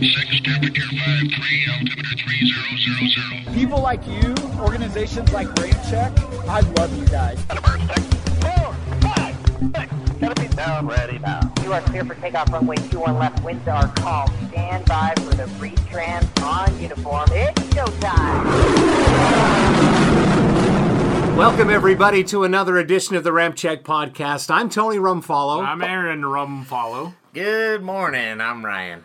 temperature altimeter. People like you, organizations like Ramp Check, I love you guys. Four, five, six. Gotta be down, ready now. You are clear for takeoff runway 21 left. Winds are calm. Stand by for the retrans on uniform. It's showtime. Welcome, everybody, to another edition of the Ramp Check Podcast. I'm Tony Rumfollow, I'm Aaron Rumfollow. Good morning. I'm Ryan.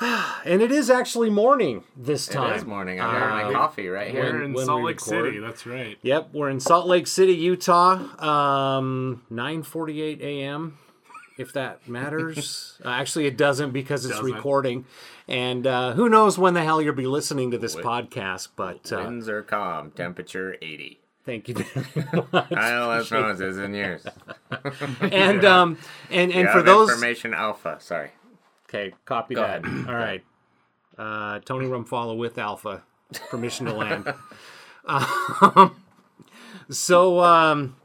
and it is actually morning this time. It is morning. I'm having Uh, my coffee right here. We're here. in when Salt we Lake record. City. That's right. Yep, we're in Salt Lake City, Utah. Um, 9:48 a.m. If that matters. uh, actually, it doesn't because it's Doesn't. recording, and uh, who knows when the hell you'll be listening to this podcast. But uh, Winds are calm. Temperature 80. thank you very much. I know that's known as in years. and um, and and You for those information alpha. Sorry. Okay, copy Go that. ahead. All right. Uh, Tony Rumfollow with Alpha. Permission to land. um, so, um,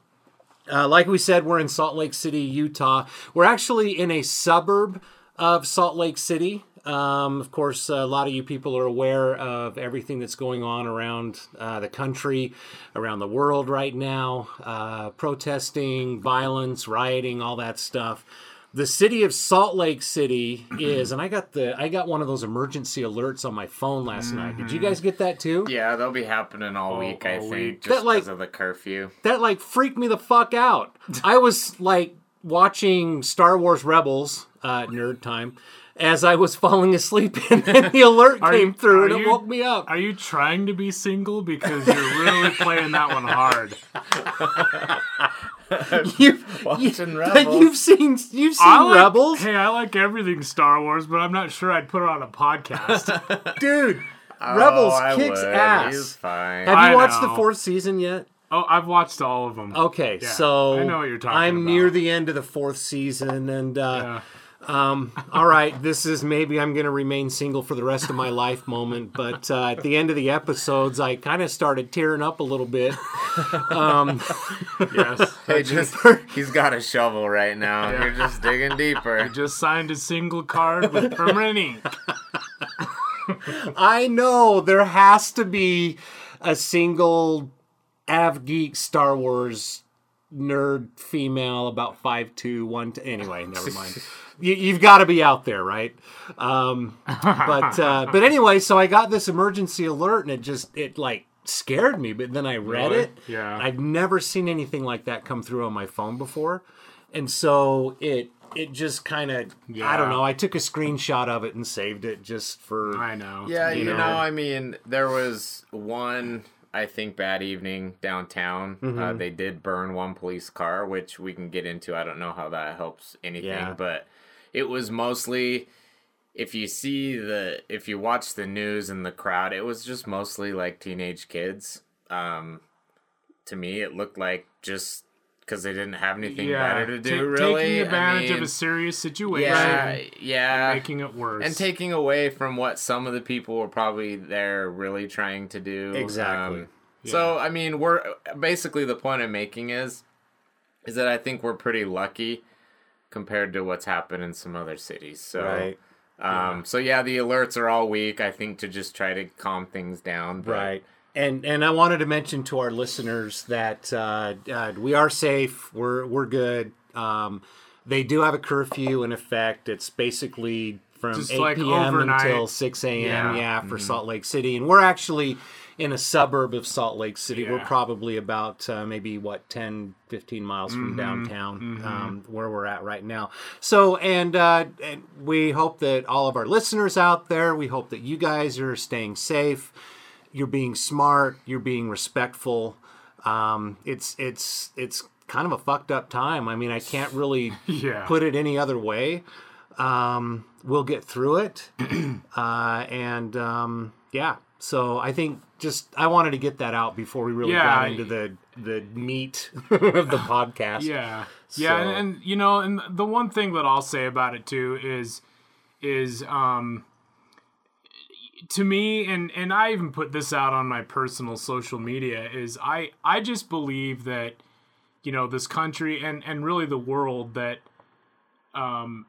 uh, like we said, we're in Salt Lake City, Utah. We're actually in a suburb of Salt Lake City. Um, of course, a lot of you people are aware of everything that's going on around uh, the country, around the world right now uh, protesting, violence, rioting, all that stuff. The city of Salt Lake City is, and I got the I got one of those emergency alerts on my phone last night. Did you guys get that too? Yeah, they'll be happening all, All- week, I all think, week. just That, like- of the curfew. that like freaked me the fuck out. I was like watching Star Wars Rebels, uh, nerd time, as I was falling asleep, and then the alert came you- through and it you- woke me up. Are you trying to be single because you're really playing that one hard? You, Watching you, Rebels. you've seen you've seen I like, Rebels, Hey, I like everything Star Wars, but I'm not sure I'd put it on a podcast. dude. Rebels oh, I kicks would. ass. He's fine. Have you I watched the fourth season yet? oh, I've watched all of them. Okay, Yeah, so I know what you're talking I'm about. near the end of the fourth season, and uh, Yeah. All right, this is maybe I'm going to remain single for the rest of my life moment. But uh, at the end of the episodes, I kind of started tearing up a little bit. Um, Yes. Hey, just, he's got a shovel right now. Yeah. You're just digging deeper. Just signed a single card with permanent ink. I know there has to be a single Av Geek Star Wars nerd female about five two one. T- anyway, never mind. You, you've got to be out there, right? Um, but uh, but anyway, so I got this emergency alert, and it just it like scared me. But then I read Really? it. Yeah. I've never seen anything like that come through on my phone before, and so it it just kind of I don't know. I took a screenshot of it and saved it just for I know. Yeah, you, know. know, I mean, there was one, I think, bad evening downtown. Mm-hmm. Uh, they did burn one police car, which we can get into. I don't know how that helps anything, Yeah. but it was mostly. If you see the, if you watch the news and the crowd, it was just mostly like teenage kids. Um, to me, it looked like just because they didn't have anything Yeah. better to do. Ta- really, Taking I advantage of a serious situation. yeah, yeah, Making it worse. and taking away from what some of the people were probably there really trying to do. Exactly. Um, So I mean, we're basically the point I'm making is, is that I think we're pretty lucky compared to what's happened in some other cities. So, right. um, so yeah, the alerts are all weak. I think to just try to calm things down. But Right. And and I wanted to mention to our listeners that uh, uh, we are safe. We're we're good. Um, they do have a curfew in effect. It's basically from Just 8 like p.m. overnight. until 6 a.m. Yeah, Yeah. for Salt Lake City, and we're actually in a suburb of Salt Lake City. We're probably about uh, maybe what 10, 15 miles Mm-hmm. from downtown, um, where we're at right now. So, and uh, and we hope that all of our listeners out there, we hope that you guys are staying safe you're being smart, you're being respectful. Um, it's it's it's kind of a fucked up time. I mean, I can't really Yeah. put it any other way. Um, we'll get through it, uh, and um, yeah. So I think just I wanted to get that out before we really Yeah, got into the the meat of the podcast. Yeah, So- yeah, and, and you know, and the one thing that I'll say about it too is, is um, to me, and and I even put this out on my personal social media is I I just believe that, you know, this country and and really the world that, um,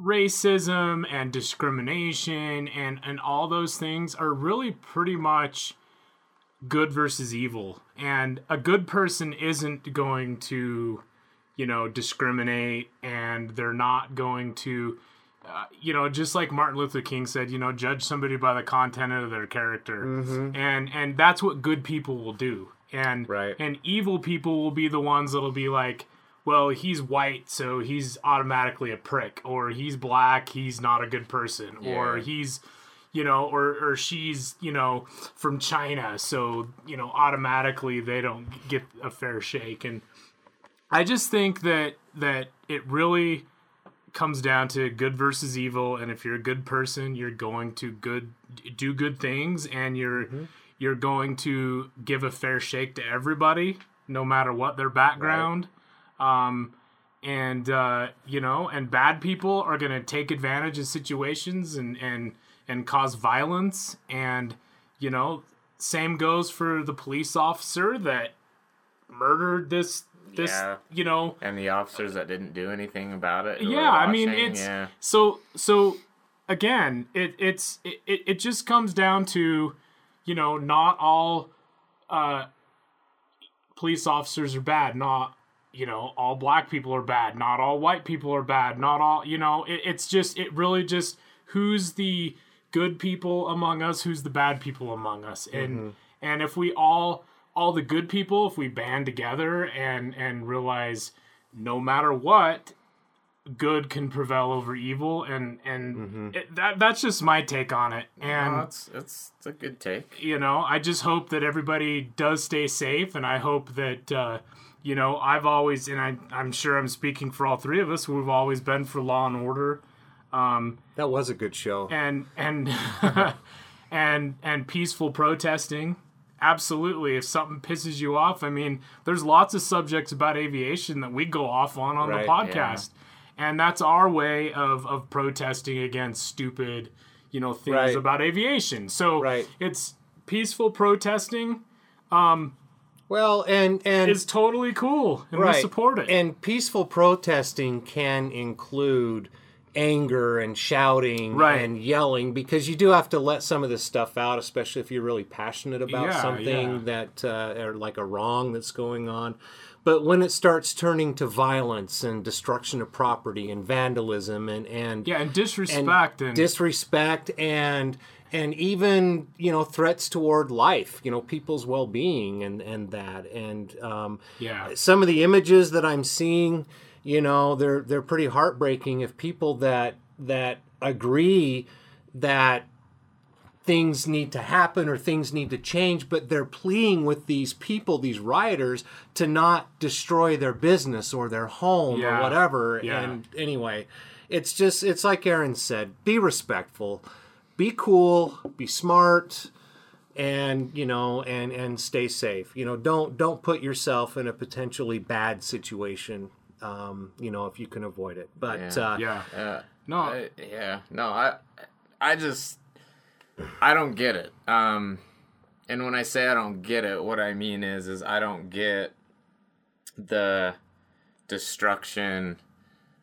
racism and discrimination and and all those things are really pretty much good versus evil. And a good person isn't going to you know discriminate and they're not going to uh, you know just like martin luther king said you know judge somebody by the content of their character. And and that's what good people will do. And Right. and evil people will be the ones that'll be like well he's white so he's automatically a prick or he's black he's not a good person or he's you know or or she's you know from china so you know automatically they don't get a fair shake. And i just think that that it really comes down to good versus evil and if you're a good person you're going to good do good things and you're you're going to give a fair shake to everybody no matter what their background. Um and uh you know and bad people are going to take advantage of situations and and and cause violence. And you know same goes for the police officer that murdered this this Yeah. you know and the officers that didn't do anything about it. yeah i mean it's yeah. so so again it it's it, it it just comes down to you know not all uh police officers are bad not you know all black people are bad not all white people are bad not all you know it, it's just it really just who's the good people among us who's the bad people among us and and if we all all the good people if we band together and and realize no matter what good can prevail over evil and and it, that that's just my take on it and No, it's, it's it's a good take. you know i just hope that everybody does stay safe and i hope that uh you know i've always and I, i'm sure i'm speaking for all three of us we've always been for law and order That was a good show. and and and and peaceful protesting absolutely. If something pisses you off i mean there's lots of subjects about aviation that we go off on on Right, the podcast. And that's our way of of protesting against stupid you know things Right. about aviation. So Right. it's peaceful protesting um, Well, and and is totally cool and we support it. And peaceful protesting can include anger and shouting Right. and yelling because you do have to let some of this stuff out, especially if you're really passionate about Yeah, something yeah. that uh, or like a wrong that's going on. But when it starts turning to violence and destruction of property and vandalism and and yeah and and disrespect and, disrespect and and even you know threats toward life you know people's well-being and and that and um yeah some of the images that i'm seeing you know they're they're pretty heartbreaking if people that that agree that things need to happen or things need to change but they're pleading with these people these rioters to not destroy their business or their home Yeah. or whatever Yeah. and anyway it's just it's like aaron said be respectful be cool be smart and you know and and stay safe you know don't don't put yourself in a potentially bad situation um you know if you can avoid it but Yeah. uh yeah Yeah. no I, yeah. No, I I just I don't get it. Um and when I say I don't get it, what I mean is is I don't get the destruction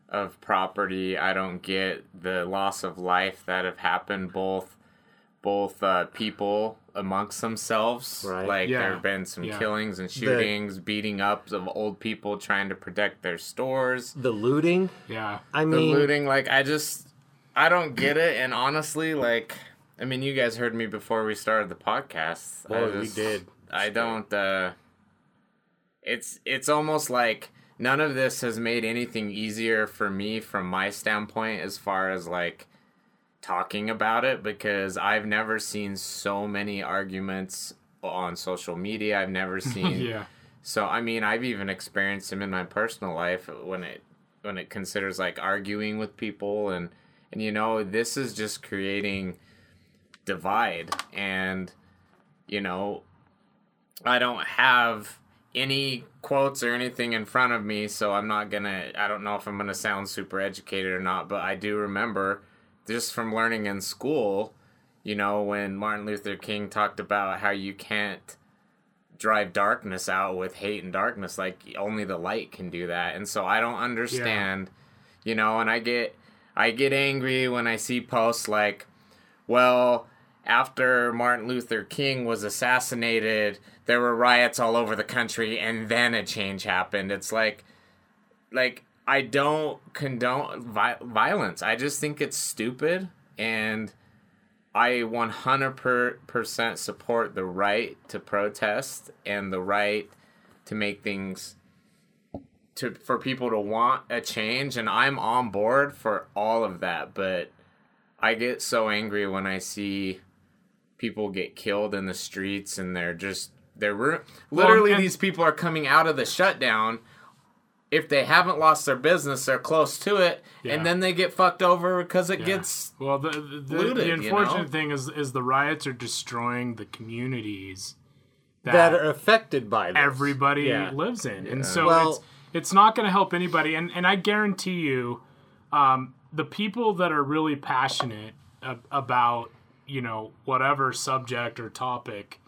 of property. I don't get the loss of life that have happened both both uh, people amongst themselves. Right. Like Yeah. there have been some Yeah. killings and shootings, beating ups of old people trying to protect their stores the looting yeah i the mean looting like i just i don't get it and honestly like i mean you guys heard me before we started the podcast I Boy, we did. i don't uh it's it's almost like none of this has made anything easier for me from my standpoint as far as like talking about it because i've never seen so many arguments on social media. I've never seen yeah. So I mean, I've even experienced them in my personal life when it when it considers like arguing with people and and you know this is just creating divide and you know I don't have any quotes or anything in front of me so I'm not going to I don't know if I'm going to sound super educated or not but I do remember just from learning in school you know when Martin Luther King talked about how you can't drive darkness out with hate and darkness like only the light can do that and so i don't understand you know and i get I get angry when I see posts like, well, after Martin Luther King was assassinated, there were riots all over the country and then a change happened. It's like like I don't condone vi- violence. I just think it's stupid and I 100% support the right to protest and the right to make things to for people to want a change and I'm on board for all of that, but I get so angry when I see people get killed in the streets and they're just they're ru- literally and- these people are coming out of the shutdown if they haven't lost their business they're close to it Yeah. and then they get fucked over because it Yeah. gets well the the, looted, the you unfortunate know? thing is is the riots are destroying the communities that, that are affected by this. everybody Yeah. lives in and so Well- it's it's not going to help anybody and and I guarantee you um, the people that are really passionate ab- about you know whatever subject or topic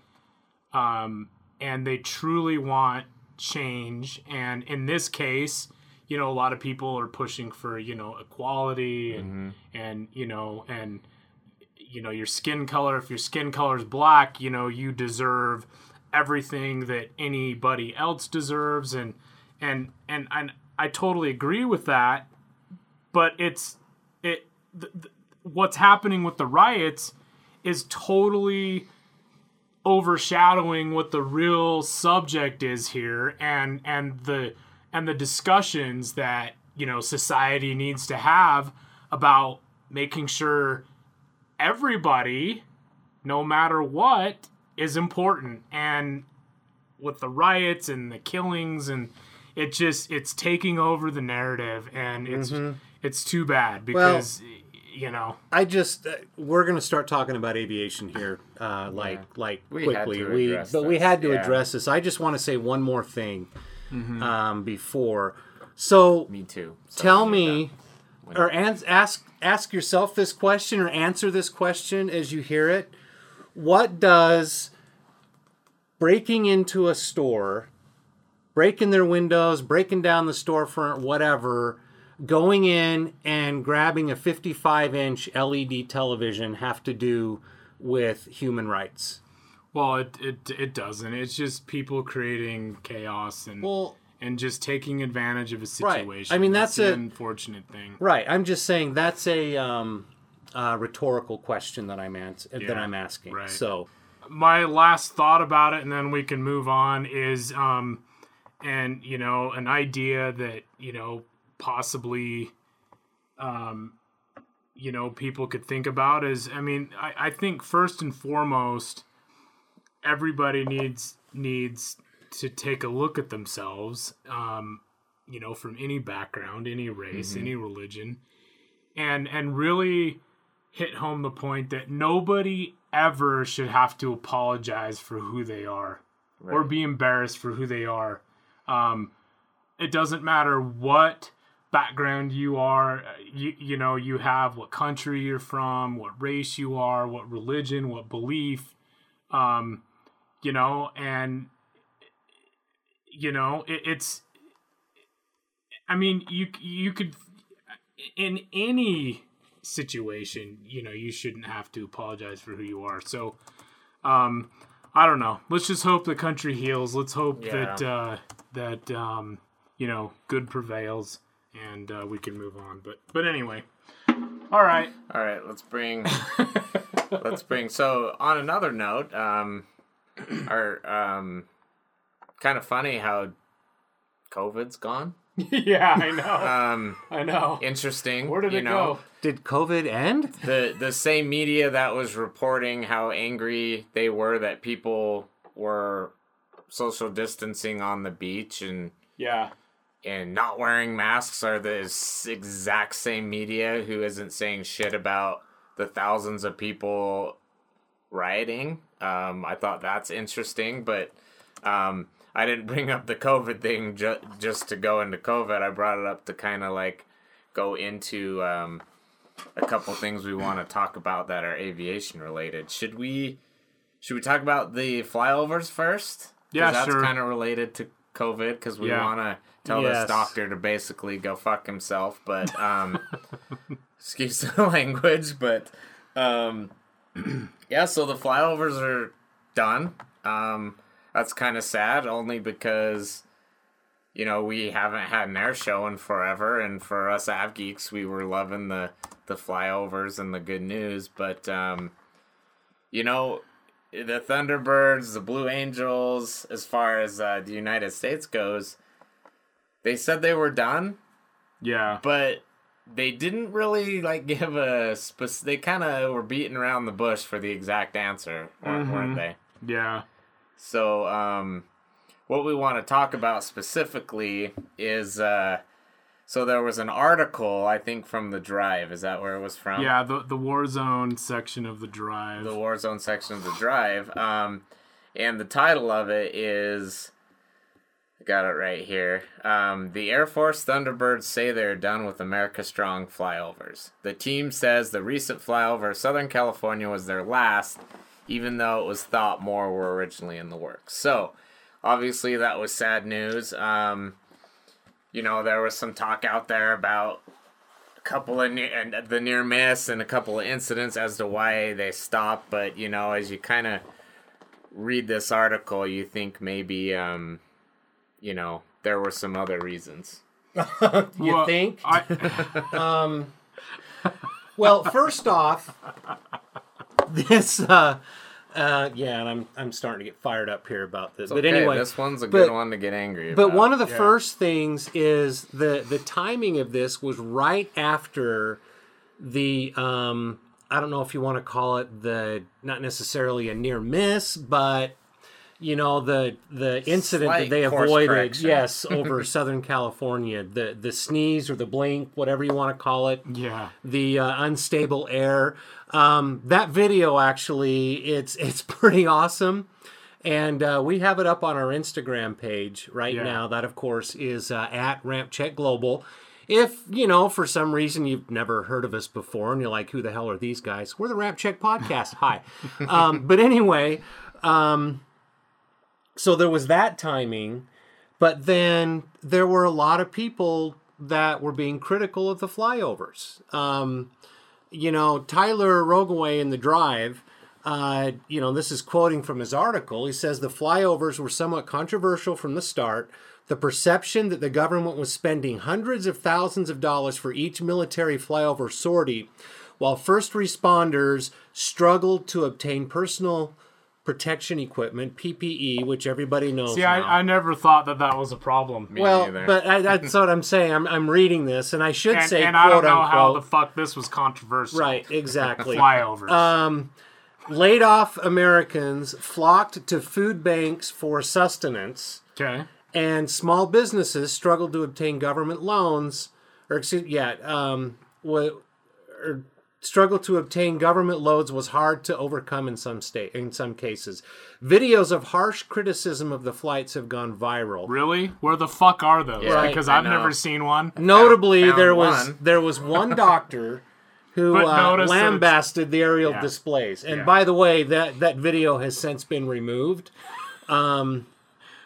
um, and they truly want change. And in this case you know a lot of people are pushing for you know equality and mm-hmm. and you know and you know your skin color if your skin color is black you know you deserve everything that anybody else deserves. And and and and I totally agree with that but it's it th- th- what's happening with the riots is totally overshadowing what the real subject is here and and the and the discussions that you know society needs to have about making sure everybody no matter what is important. And with the riots and the killings and it just it's taking over the narrative and it's mm-hmm. it's too bad because you know I just uh, we're gonna start talking about aviation here, uh, like like We had quickly. to we address but we had to yeah. address this. I just want to say one more thing Mm-hmm. um, before. So me too So, tell me, or ans- ask ask yourself this question, or answer this question as you hear it. What does breaking into a store, breaking their windows, breaking down the storefront, whatever, going in and grabbing a 55 inch LED television have to do with human rights? well it it, it doesn't it's just people creating chaos and Well, and just taking advantage of a situation. Right. I mean, that's the a- unfortunate thing right. I'm just saying that's a um, uh, rhetorical question that I'm ans- that I'm asking. right. So my last thought about it and then we can move on is um and you know an idea that you know possibly um you know people could think about is i mean i, I think first and foremost everybody needs needs to take a look at themselves um you know from any background any race any religion and and really hit home the point that nobody ever should have to apologize for who they are or be embarrassed for who they are. Um, it doesn't matter what background you are, uh, you, you know, you have, what country you're from, what race you are, what religion, what belief, um, you know, and, you know, it, it's, I mean, you, you could, in any situation, you know, you shouldn't have to apologize for who you are. So, um, I don't know. Let's just hope the country heals. Let's hope Yeah. that uh, that um, you know good prevails and uh, we can move on. But but anyway, all right. All right, let's bring let's bring so on another note, um our um kind of funny how COVID's gone. yeah, I know. Um I know. interesting. Where did you it know? go? did COVID end? The the same media that was reporting how angry they were that people were social distancing on the beach and Yeah. And not wearing masks are the exact same media who isn't saying shit about the thousands of people rioting. Um, I thought that's interesting, but um, I didn't bring up the COVID thing ju- just to go into COVID. I brought it up to kind of like go into um, a couple things we want to talk about that are aviation related. Should we? Should we talk about the flyovers first? Yeah, that's sure. kind of related to COVID because we Yeah. want to tell Yes. this doctor to basically go fuck himself. But um, excuse the language, but um, yeah. So the flyovers are done. Um, that's kind of sad, only because you know we haven't had an air show in forever, and for us av geeks, we were loving the the flyovers and the good news. But um, you know, the Thunderbirds, the Blue Angels, as far as uh, the United States goes, they said they were done, Yeah. but they didn't really like give a spec- they kind of were beating around the bush for the exact answer weren't, weren't they Yeah. so um what we want to talk about specifically is uh so there was an article i think from the drive is that where it was from Yeah, the the Warzone section of the drive. the Warzone section of the drive. Um, and the title of it is got it right here. Um, the Air Force Thunderbirds say they're done with America Strong flyovers. The team says the recent flyover of Southern California was their last, even though it was thought more were originally in the works. So, obviously, that was sad news. Um, you know, there was some talk out there about a couple of and the near miss and a couple of incidents as to why they stopped. But you know, as you kind of read this article, you think maybe, um, you know, there were some other reasons. You Well, think? I, Well, first off, this uh uh yeah, and I'm I'm starting to get fired up here about this. but Okay, anyway, this one's a but- good one to get angry But one of the first things is the the timing of this was right after the um I don't know if you want to call it the not necessarily a near miss, but you know the the incident Slight that they avoided, yes, over Southern California, the the sneeze or the blink, whatever you want to call it, yeah. the uh, unstable air. Um, that video actually, it's it's pretty awesome, and uh, we have it up on our Instagram page right Yeah. now. That of course is uh, at Ramp Check Global. If you know for some reason you've never heard of us before and you're like, who the hell are these guys? We're the Ramp Check Podcast. Hi, um, but anyway, um, so there was that timing, but then there were a lot of people that were being critical of the flyovers. Um, you know, Tyler Rogoway in the drive, uh, you know, this is quoting from his article. He says the flyovers were somewhat controversial from the start. The perception that the government was spending hundreds of thousands of dollars for each military flyover sortie, while first responders struggled to obtain personal protection equipment, PPE, which everybody knows. See, now. I, I never thought that that was a problem. Me well, neither. but I, that's what I'm saying. I'm, I'm reading this, and I should and, say, and I don't know how the fuck this was controversial. right, exactly. Flyovers. Um, laid off Americans flocked to food banks for sustenance, okay. and small businesses struggled to obtain government loans, or excuse, yeah, um, what, or struggle to obtain government loads was hard to overcome in some state in some cases. Videos of harsh criticism of the flights have gone viral. Really? Where the fuck are those? Yeah, because I I've never seen one. Notably, found there was one. there was one doctor who But uh, notice that it's- lambasted the aerial Yeah. displays. And Yeah. by the way, that that video has since been removed.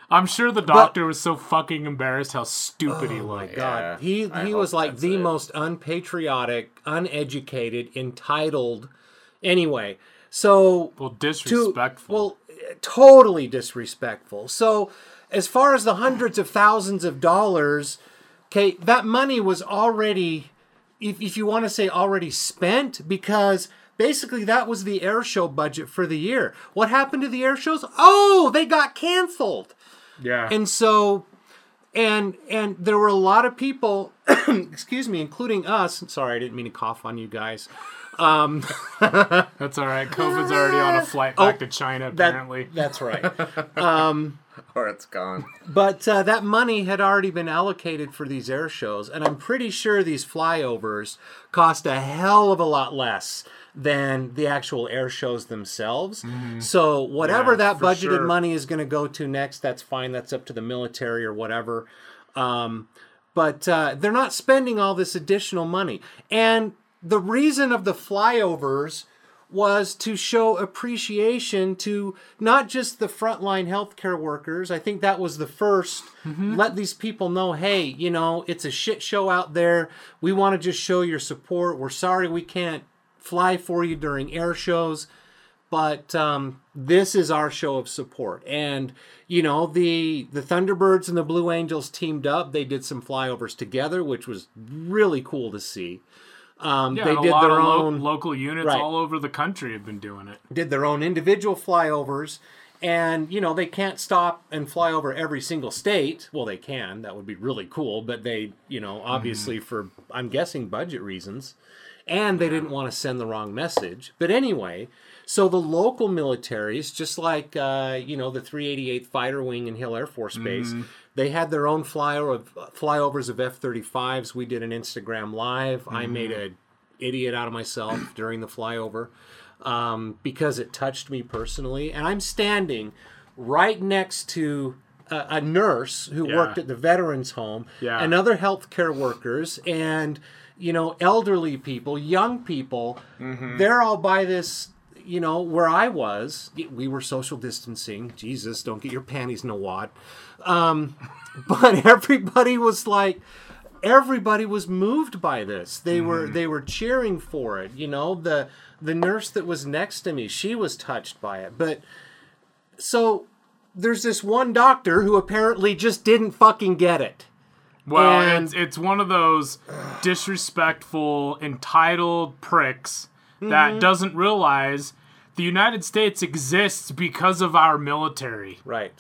I'm sure the doctor was so fucking embarrassed how stupid he oh looked. God, Yeah, he I he hope was like the it. most unpatriotic, uneducated, entitled. Anyway, so Well, to disrespectful. well, totally disrespectful. So, as far as the hundreds of thousands of dollars, okay, that money was already, if, if you want to say already spent, because basically that was the air show budget for the year. What happened to the air shows? Oh, they got canceled. Yeah. And so and and there were a lot of people excuse me including us sorry i didn't mean to cough on you guys um, That's all right. COVID's already on a flight back to China, Oh, That- apparently. that's right um, or it's gone. but uh, that money had already been allocated for these air shows and i'm pretty sure these flyovers cost a hell of a lot less than the actual air shows themselves so whatever Yeah, that budgeted sure. money is going to go to next that's fine that's up to the military or whatever um, but uh, they're not spending all this additional money and the reason of the flyovers was to show appreciation to not just the frontline healthcare workers. I think that was the 1st Let these people know, hey, you know, it's a shit show out there. We want to just show your support. We're sorry we can't fly for you during air shows but um, this is our show of support. And you know the the thunderbirds and the blue angels teamed up. They did some flyovers together which was really cool to see. Um, Yeah, they did lot their of lo- own local units Right. all over the country have been doing it. did their own individual flyovers. And you know they can't stop and fly over every single state. Well they can. That would be really cool. But they you know obviously for i'm guessing budget reasons and they didn't want to send the wrong message. But anyway so the local militaries just like uh, you know the 388th fighter wing in hill air force base they had their own flyover of, flyovers of f-35s we did an instagram live. I made an idiot out of myself during the flyover um, because it touched me personally. And I'm standing right next to a, a nurse who Yeah. worked at the veterans home Yeah. and other healthcare workers. And you know elderly people, young people. They're all by this. You know where I was, we were social distancing. Jesus, don't get your panties in a wad. Um, but everybody was like, everybody was moved by this. They were they were cheering for it. You know, the the nurse that was next to me, she was touched by it. But so there's this one doctor who apparently just didn't fucking get it. Well, And- it's it's one of those disrespectful, entitled pricks Mm-hmm. that doesn't realize the United States exists because of our military. Right.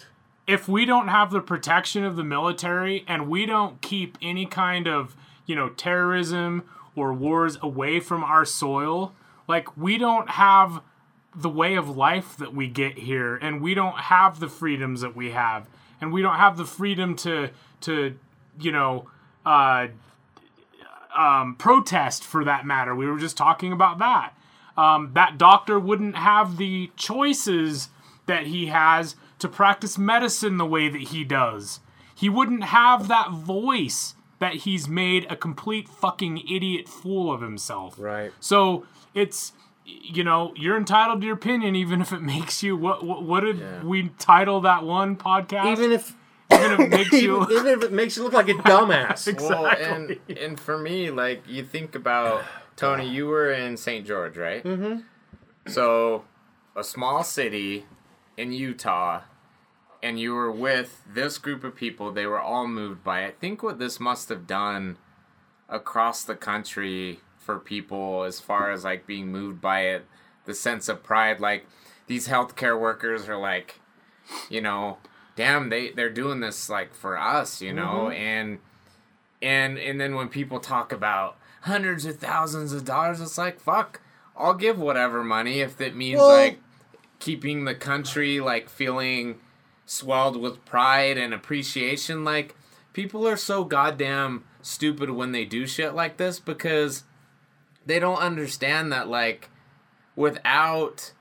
If we don't have the protection of the military and we don't keep any kind of, you know, terrorism or wars away from our soil, like we don't have the way of life that we get here and we don't have the freedoms that we have and we don't have the freedom to to you know uh um protest for that matter. We were just talking about that. Um that doctor wouldn't have the choices that he has to practice medicine the way that he does. He wouldn't have that voice that he's made a complete fucking idiot fool of himself. Right. so it's you know you're entitled to your opinion even if it makes you what what, what did we title that one podcast? Even if even if it makes you even, even if it makes you look like a dumbass. Well, and and for me, like you think about Tony, you were in St. George, right? Mm-hmm. So, a small city in Utah, and you were with this group of people. They were all moved by. it. I think what this must have done across the country for people, as far as like being moved by it, the sense of pride. Like these healthcare workers are like, you know, damn, they they're doing this like for us, you know, mm-hmm. and and and then when people talk about hundreds of thousands of dollars, it's like fuck, I'll give whatever money if it means Well- like keeping the country like feeling swelled with pride and appreciation. Like people are so goddamn stupid when they do shit like this because they don't understand that like without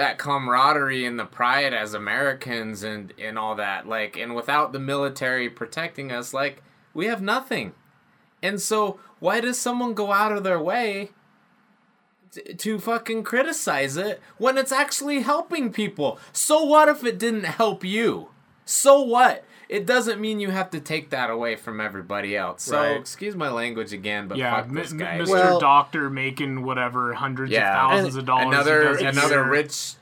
that camaraderie and the pride as Americans and and all that like and without the military protecting us like we have nothing. And so why does someone go out of their way to fucking criticize it when it's actually helping people? So what if it didn't help you? So what? It doesn't mean you have to take that away from everybody else. So Right. excuse my language again, but yeah, fuck M- this M- Mr. Well- Doctor making whatever hundreds Yeah. of thousands of dollars. another another rich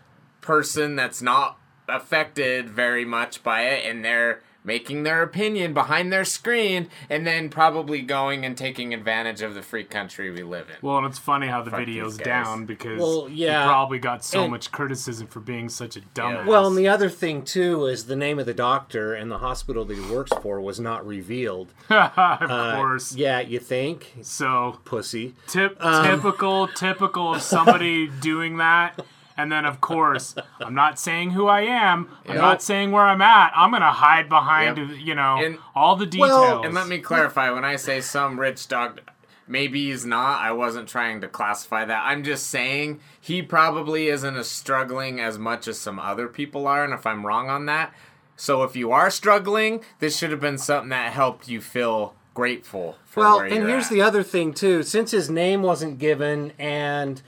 person that's not affected very much by it and they're making their opinion behind their screen and then probably going and taking advantage of the free country we live in. Well, and it's funny how the Fuck video's down because Well, yeah. he probably got so And- much criticism for being such a dumbass. Well, and the other thing too is the name of the doctor and the hospital that he works for was not revealed. of Uh, course. Yeah, you think, So pussy. tip, Um, typical, typical of somebody doing that. And then, of course, I'm not saying who I am. I'm Yeah. not saying where I'm at. I'm gonna hide behind, Yep. you know, And- all the details. Well, And let me clarify when I say some rich dog, maybe he's not. I wasn't trying to classify that. I'm just saying he probably isn't as struggling as much as some other people are. And if I'm wrong on that, so if you are struggling, this should have been something that helped you feel grateful for Well, where and you're here's at. the other thing too. Since his name wasn't given, and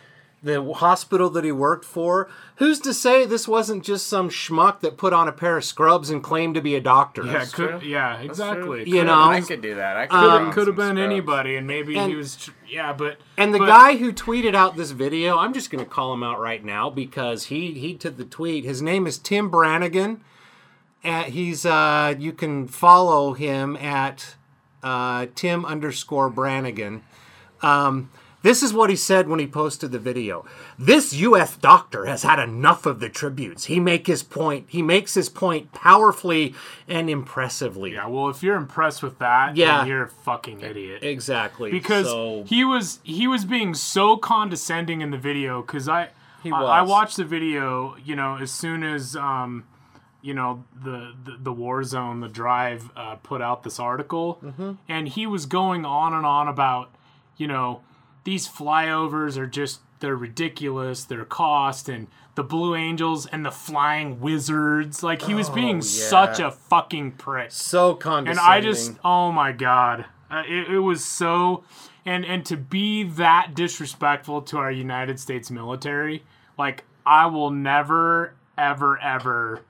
the hospital that he worked for. Who's to say this wasn't just some schmuck that put on a pair of scrubs and claimed to be a doctor? Yeah, could, yeah, exactly. You Could- know, I could do that. I could, could, put on have, could have been scrubs. anybody, and maybe And- he was. tr- Yeah, but And the but- guy who tweeted out this video, I'm just going to call him out right now because he he took the tweet. His name is Tim Brannigan. And he's uh, you can follow him at uh, Tim underscore Brannigan. Um, this is what he said when he posted the video. This U.S. doctor has had enough of the tributes. He make his point. He makes his point powerfully and impressively. Yeah, well, if you're impressed with that, Yeah. then you're a fucking idiot. Exactly. because So- he was he was being so condescending in the video because I, He I I watched the video you know as soon as um you know the the, the war zone the drive uh, put out this article Mm-hmm. and he was going on and on about you know these flyovers are just they're ridiculous their cost and the blue angels and the flying wizards like he was being such a fucking prick so condescending. and. I just, oh my god, uh, it, it was so, and and to be that disrespectful to our United States military, like I will never, ever, ever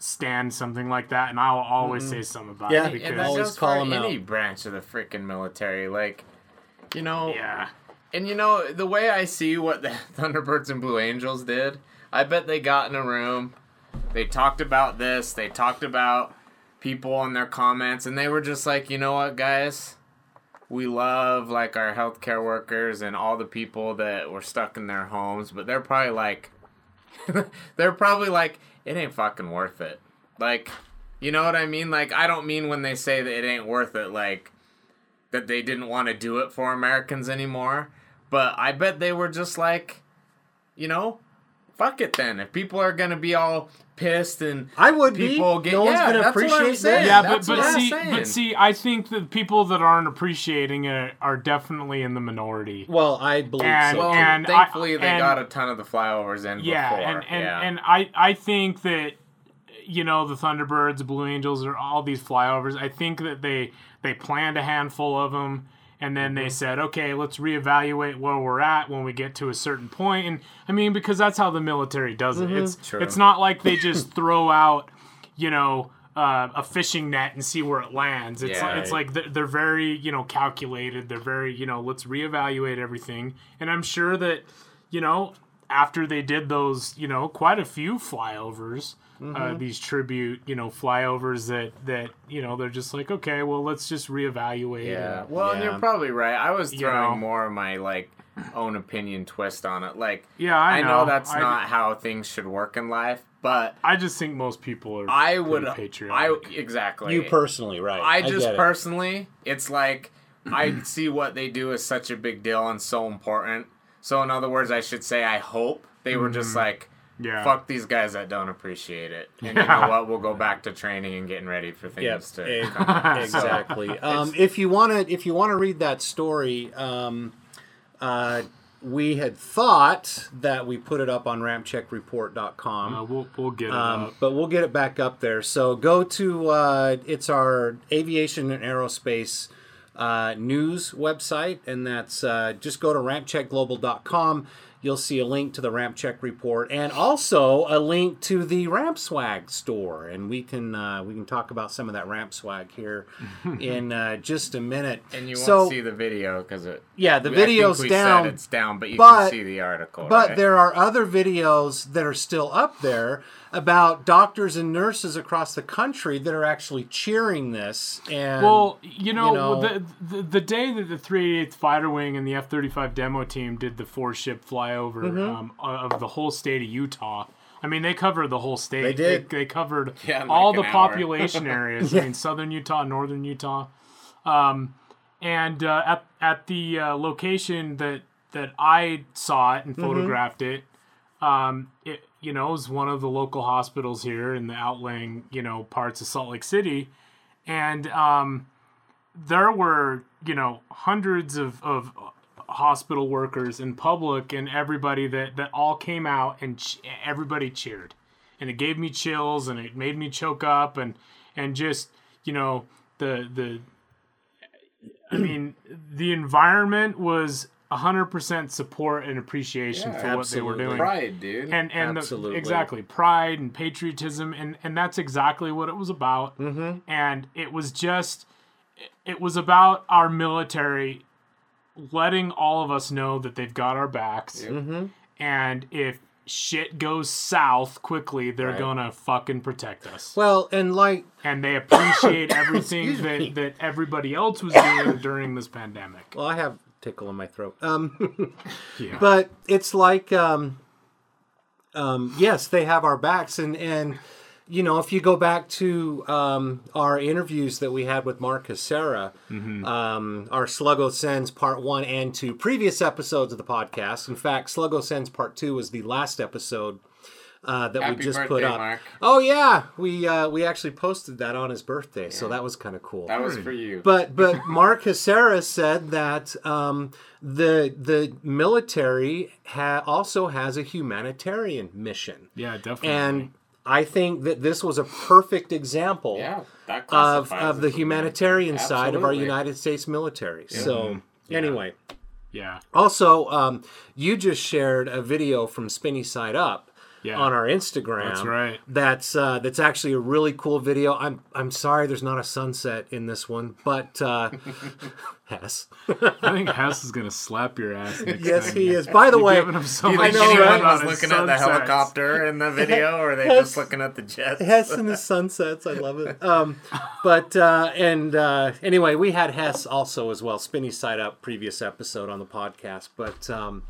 stand something like that, and I will always say something about Yeah, it because And that Always goes call for 'em any out. branch of the freaking military. Like, you know, yeah, And you know, the way I see what the Thunderbirds and Blue Angels did, I bet they got in a room, they talked about this, they talked about people and their comments, and they were just like, you know what, guys? We love like our healthcare workers and all the people that were stuck in their homes, but they're probably like they're probably like, it ain't fucking worth it. Like, you know what I mean? Like, I don't mean when they say that it ain't worth it, like, that they didn't want to do it for Americans anymore. But I bet they were just like, you know, fuck it then. If people are gonna be all pissed and I would be. people get no one's gonna that's what I'm appreciate saying. that. yeah, but That's but what see, but see, I think that people that aren't appreciating it are definitely in the minority. Well, I believe And- so. well, and I- thankfully they and- got a ton of the flyovers in yeah, before. and and, yeah. and I I think that you know the Thunderbirds, Blue Angels, or all these flyovers. I think that they they planned a handful of them, and then Mm-hmm. they said, okay, let's reevaluate where we're at when we get to a certain point. And I mean, because that's how the military does it. It's True. it's not like they just throw out, you know. Uh, a fishing net and see where it lands. It's Yeah. it's like they're, they're very you know calculated. They're very you know let's reevaluate everything. And I'm sure that you know after they did those, you know, quite a few flyovers, uh, these tribute, you know, flyovers that that you know they're just like, okay, well, let's just reevaluate. Yeah. and- Well, and Yeah. you're probably right. I was You throwing know. more of my like own opinion twist on it. Like, yeah, I, I know that's I, not how things should work in life, but I just think most people are. I pretty would. I patriotic. exactly. you personally, right? I just get it. personally, it's like I see what they do is such a big deal and so important. So in other words, I should say I hope they were just like, Mm-hmm. Yeah. fuck these guys that don't appreciate it, and you know what? We'll go back to training and getting ready for things Yep, to. come. exactly. um, if you want to, if you want to read that story, um, uh, we had thought that we put it up on rampcheckreport.com. Uh, we'll we'll get it Um, up. but we'll get it back up there. So go to uh, it's our aviation and aerospace uh, news website, and that's uh, just go to rampcheckglobal.com. You'll see a link to the Ramp Check report, and also a link to the Ramp Swag store. And we can uh, we can talk about some of that Ramp Swag here in uh, just a minute. And you won't so, see the video because it. yeah, the think video's we down. It's down, but you but- can see the article. But right? there are other videos that are still up there about doctors and nurses across the country that are actually cheering this. And Well, you know, know- the, the the day that the 388th Fighter Wing and the F-35 demo team did the four ship flyover Mm-hmm. um, of the whole state of Utah. I mean, they covered the whole state. They did. They, covered Yeah, in all the hour. population areas. I mean, southern Utah, northern Utah, um, and uh, at at the uh, location that that I saw it and Mm-hmm. photographed it. Um, it you know is one of the local hospitals here in the outlying you know parts of Salt Lake City, and um, there were you know hundreds of, of hospital workers and public and everybody that that all came out and ch- everybody cheered. And it gave me chills and it made me choke up and and just you know the the i mean the environment was hundred percent support and appreciation for what they were doing. Pride, dude. And and the, Absolutely. exactly pride and patriotism and and that's exactly what it was about. Mm-hmm. And it was just it was about our military letting all of us know that they've got our backs. Mm-hmm. And if shit goes south quickly, they're Right. gonna fucking protect us. Well, and like and they appreciate everything that, that everybody else was doing during this pandemic. Well, I have a tickle in my throat. Um, Yeah. but it's like, um, um, yes, they have our backs, and and you know, if you go back to um, our interviews that we had with Mark Casera, um, our Sluggo Sends Part One and Two, previous episodes of the podcast. In fact, Sluggo Sends Part Two was the last episode. Uh, that Happy we just put up. Mark. Oh yeah, we uh, we actually posted that on his birthday, so that was kind of cool. That was for you. But but Mark Hasera said that um, the the military ha- also has a humanitarian mission, yeah, definitely. and I think that this was a perfect example yeah, that of classifies of the a humanitarian side of our United States military. So anyway, yeah, also um, you just shared a video from Spinny Side Up. Yeah. On our Instagram, That's right. That's uh, that's actually a really cool video. I'm I'm sorry, there's not a sunset in this one, but uh, Hess. I think Hess is gonna slap your ass next Yes, time. he is. By the You're way, giving him so much I know, shit anyone right? was on his looking at the helicopter in the video, or are they Yes. just looking at the jets? Hess and the sunsets. I love it. Um, but uh, and uh, anyway, we had Hess also as well. Spinny side up previous episode on the podcast, but. Um,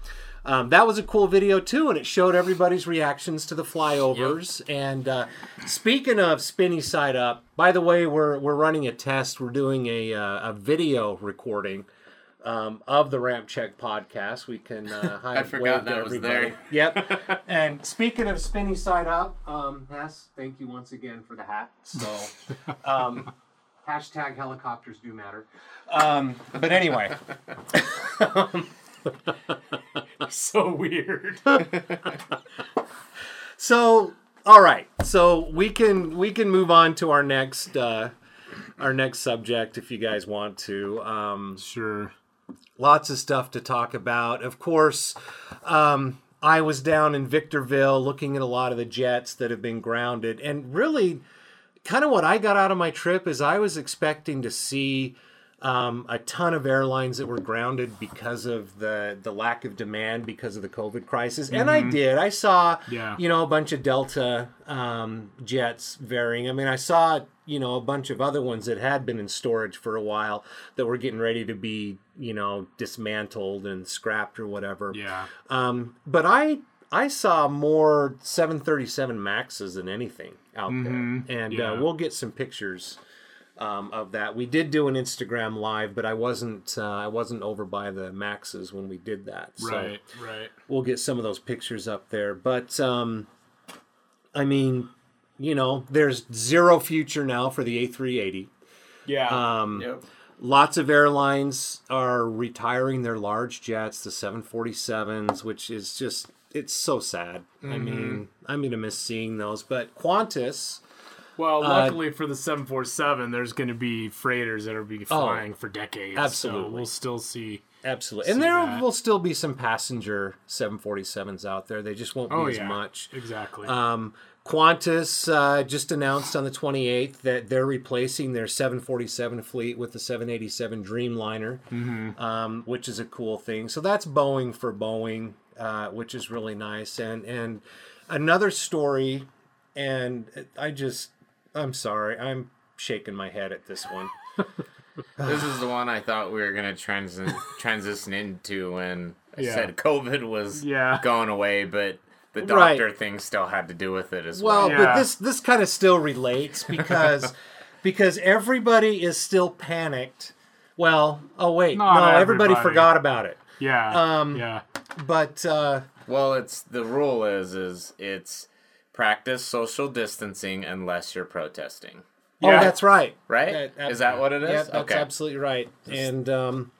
um, that was a cool video too, and it showed everybody's reactions to the flyovers. And uh, speaking of spinny side up, by the way, we're we're running a test. We're doing a uh, a video recording um, of the Ramp Check podcast. We can uh, I forgot that was everybody. there. Yep. and speaking of spinny side up, um, Hess, thank you once again for the hat. So, um, hashtag helicopters do matter. Um, but anyway, So weird. so all right, so we can we can move on to our next uh, our next subject if you guys want to. Um, Sure. lots of stuff to talk about. Of course, um, I was down in Victorville looking at a lot of the jets that have been grounded, and really, kind of what I got out of my trip is I was expecting to see um, a ton of airlines that were grounded because of the the lack of demand because of the COVID crisis, and I did. I saw, Yeah. you know, a bunch of Delta um, jets varying. I mean, I saw, you know, a bunch of other ones that had been in storage for a while that were getting ready to be, you know, dismantled and scrapped or whatever. Yeah. Um, but I I saw more 737 Maxes than anything out there, and yeah. uh, we'll get some pictures um, of that. We did do an Instagram live, but I wasn't uh, I wasn't over by the Maxes when we did that. So Right. Right. we'll get some of those pictures up there. But um, I mean, you know, there's zero future now for the A380. Yeah. Um, Yep. Lots of airlines are retiring their large jets, the 747s, which is just it's so sad. Mm-hmm. I mean, I'm gonna miss seeing those. But Qantas, well, uh, luckily for the 747, there's going to be freighters that are be flying for decades. So Oh, absolutely. we'll still see. absolutely, and there that. will still be some passenger 747s out there. They just won't be Oh, as yeah. much. Exactly. Um, Qantas uh, just announced on the 28th that they're replacing their 747 fleet with the 787 Dreamliner, um, which is a cool thing. So that's Boeing for Boeing, uh, which is really nice. And and another story, and I just I'm sorry, I'm shaking my head at this one. This is the one I thought we were gonna transi- transition into when I Yeah. said COVID was Yeah. going away, but the Right. doctor thing still had to do with it as Well, well. but this this kind of still relates because because everybody is still panicked. Well, oh wait, Not no, everybody everybody. forgot about it. yeah. um, yeah. But uh, Well, it's the rule is is it's practice social distancing unless you're protesting, oh, Yeah. that's right. right? That- is that what it is? Yeah, that's okay. absolutely right. And um,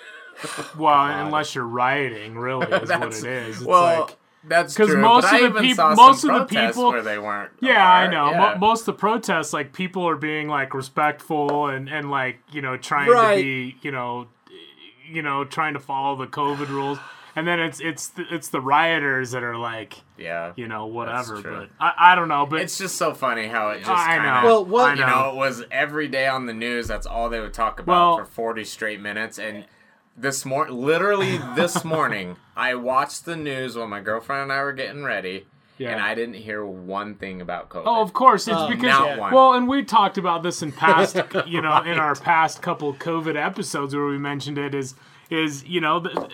Well, unless you're rioting, really, is what it That's- is. It's well, like, that's 'Cause true. most but of the people, most of the people- where they weren't. yeah, I know. yeah. Mo- most of the protests, like people are being like respectful and and like you know trying Right. to be you know you know, trying to follow the COVID rules, and then it's it's the, it's the rioters that are like, Yeah. you know, whatever. But I, I don't know. But It's just so funny how it just I kinda, know. Well, what- you know, it was every day on the news. That's all they would talk about Well- for 40 straight minutes. And this morning, literally this morning, I watched the news while my girlfriend and I were getting ready, Yeah. and I didn't hear one thing about COVID. Oh, of course, it's um, because not one. well, and we talked about this in past, you know, in our past couple COVID episodes where we mentioned it is is you know the